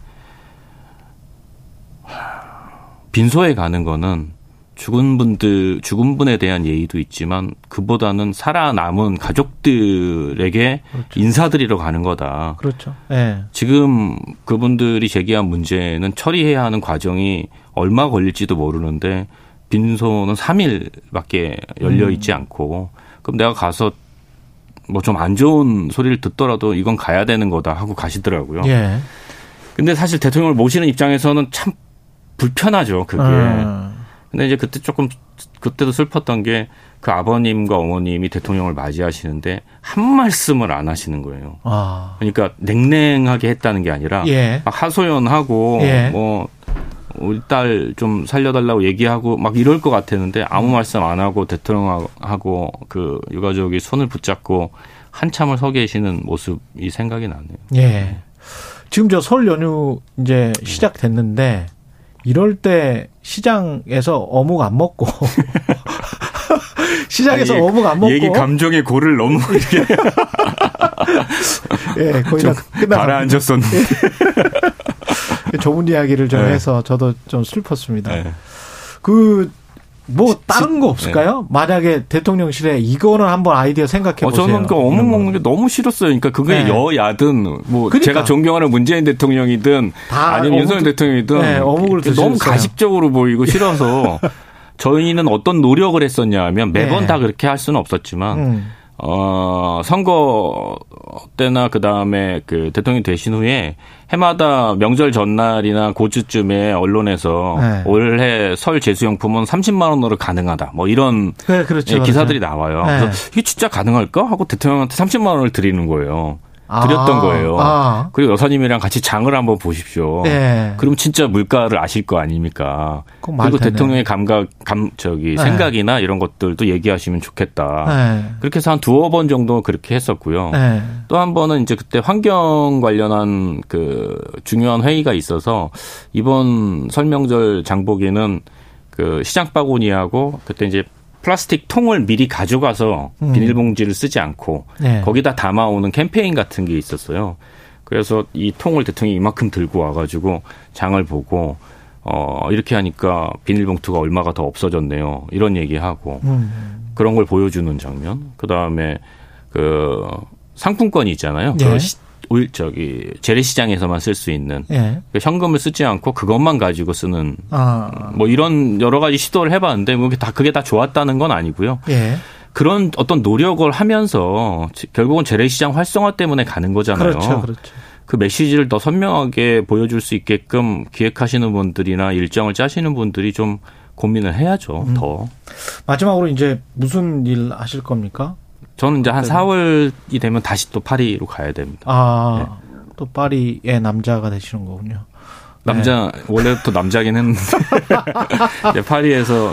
빈소에 가는 거는 죽은 분들 죽은 분에 대한 예의도 있지만 그보다는 살아남은 가족들에게 인사드리러 가는 거다. 그렇죠. 예. 지금 그분들이 제기한 문제는 처리해야 하는 과정이 얼마 걸릴지도 모르는데 빈소는 3일밖에 열려 있지 않고 그럼 내가 가서 뭐 좀 안 좋은 소리를 듣더라도 이건 가야 되는 거다 하고 가시더라고요. 예. 근데 사실 대통령을 모시는 입장에서는 참 불편하죠, 그게. 음. 근데 이제 그때 조금 그때도 슬펐던 게 그 아버님과 어머님이 대통령을 맞이하시는데 한 말씀을 안 하시는 거예요. 아. 그러니까 냉랭하게 했다는 게 아니라 예. 막 하소연하고 예. 뭐 우리 딸 좀 살려달라고 얘기하고 막 이럴 것 같았는데 아무 말씀 안 하고 대통령하고 그 유가족이 손을 붙잡고 한참을 서 계시는 모습이 생각이 나네요. 예. 지금 저 설 연휴 이제 시작됐는데 이럴 때 시장에서 어묵 안 먹고 시장에서 아니, 어묵 안 먹고 얘기 감정의 고를 너무 이렇게 예, 거의 다 끝나 가라앉았었는데 좋은 이야기를 좀 네. 해서 저도 좀 슬펐습니다. 네. 그뭐 다른 거 없을까요? 만약에 대통령실에 이거는 한번 아이디어 생각해 어, 보세요. 저는 그 어묵 먹는 게 너무 싫었어요. 그러니까 그게 네. 여야든 뭐 그러니까. 제가 존경하는 문재인 대통령이든 다 아니면 윤석열 대통령이든 네, 어묵을 너무 드셨어요. 가식적으로 보이고 싫어서 저희는 어떤 노력을 했었냐 하면 매번 네. 다 그렇게 할 수는 없었지만 음. 어, 선거 때나 그 다음에 그 대통령 되신 후에 해마다 명절 전날이나 고주쯤에 언론에서 네. 올해 설 제수용품은 30만 원으로 가능하다. 뭐 이런 네, 그렇죠. 예, 기사들이 그렇죠. 나와요. 네. 그래서 이게 진짜 가능할까 하고 대통령한테 30만 원을 드리는 거예요. 아, 드렸던 거예요. 아. 그리고 여사님이랑 같이 장을 한번 보십시오. 네. 그럼 진짜 물가를 아실 거 아닙니까? 그리고. 대통령의 감각, 감, 저기, 네. 생각이나 이런 것들도 얘기하시면 좋겠다. 네. 그렇게 해서 한 두어 번 정도 그렇게 했었고요. 네. 또한 번은 이제 그때 환경 관련한 그 중요한 회의가 있어서 이번 설명절 장보기는 그 시장 바구니하고 그때 이제 플라스틱 통을 미리 가져가서 음. 비닐봉지를 쓰지 않고 네. 거기다 담아오는 캠페인 같은 게 있었어요. 그래서 이 통을 대통령이 이만큼 들고 와가지고 장을 보고 어 이렇게 하니까 비닐봉투가 얼마가 더 없어졌네요. 이런 얘기하고 음. 그런 걸 보여주는 장면. 그 다음에 그 상품권이 있잖아요. 예. 오일 저기 재래시장에서만 쓸 수 있는 예. 그 현금을 쓰지 않고 그것만 가지고 쓰는 아. 뭐 이런 여러 가지 시도를 해봤는데 뭐 그게 다 그게 다 좋았다는 건 아니고요. 예. 그런 어떤 노력을 하면서 지- 결국은 재래시장 활성화 때문에 가는 거잖아요. 그렇죠. 그렇죠. 그 메시지를 더 선명하게 보여줄 수 있게끔 기획하시는 분들이나 일정을 짜시는 분들이 좀 고민을 해야죠. 음. 더. 마지막으로 이제 무슨 일 하실 겁니까? 저는 이제 한 네. 4월이 되면 다시 또 파리로 가야 됩니다. 아, 또 파리의 남자가 되시는 거군요. 남자 원래부터 남자긴 했는데 이제 파리에서.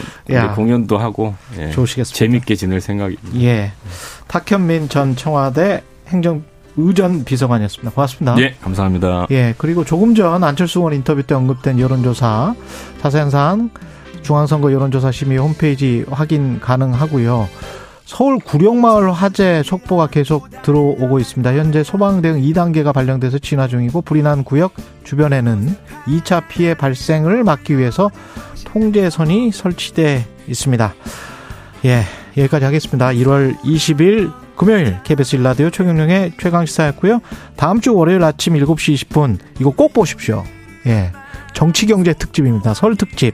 공연도 하고 예, 좋으시겠습니다. 재밌게 지낼 생각입니다. 예. 탁현민 전 청와대 행정 의전 비서관이었습니다. 고맙습니다. 예, 감사합니다. 예, 그리고 조금 전 안철수 의원 인터뷰 때 언급된 여론조사 자세한 사항 중앙선거 여론조사 심의 홈페이지 확인 가능하고요. 서울 구룡마을 화재 속보가 계속 들어오고 있습니다. 현재 소방 대응 2단계가 발령돼서 진화 중이고 불이 난 구역 주변에는 2차 피해 발생을 막기 위해서 통제선이 설치돼 있습니다. 예, 여기까지 하겠습니다. 1월 20일 금요일 KBS 일라디오 최경령의 최강시사였고요. 다음 주 월요일 아침 7시 20분 이거 꼭 보십시오. 예, 정치경제 특집입니다. 설 특집.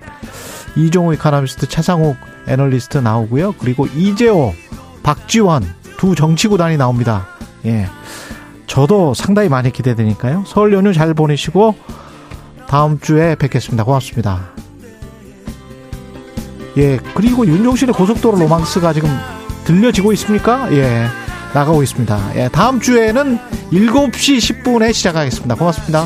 이종우 이카노미스트 차상욱 애널리스트 나오고요. 그리고 이재호, 박지원 두 정치구단이 나옵니다. 예. 저도 상당히 많이 기대되니까요. 설 연휴 잘 보내시고 다음 주에 뵙겠습니다. 고맙습니다. 예, 그리고 윤종신의 고속도로 로망스가 지금 들려지고 있습니까? 예, 나가고 있습니다. 예, 다음 주에는 7시 10분에 시작하겠습니다. 고맙습니다.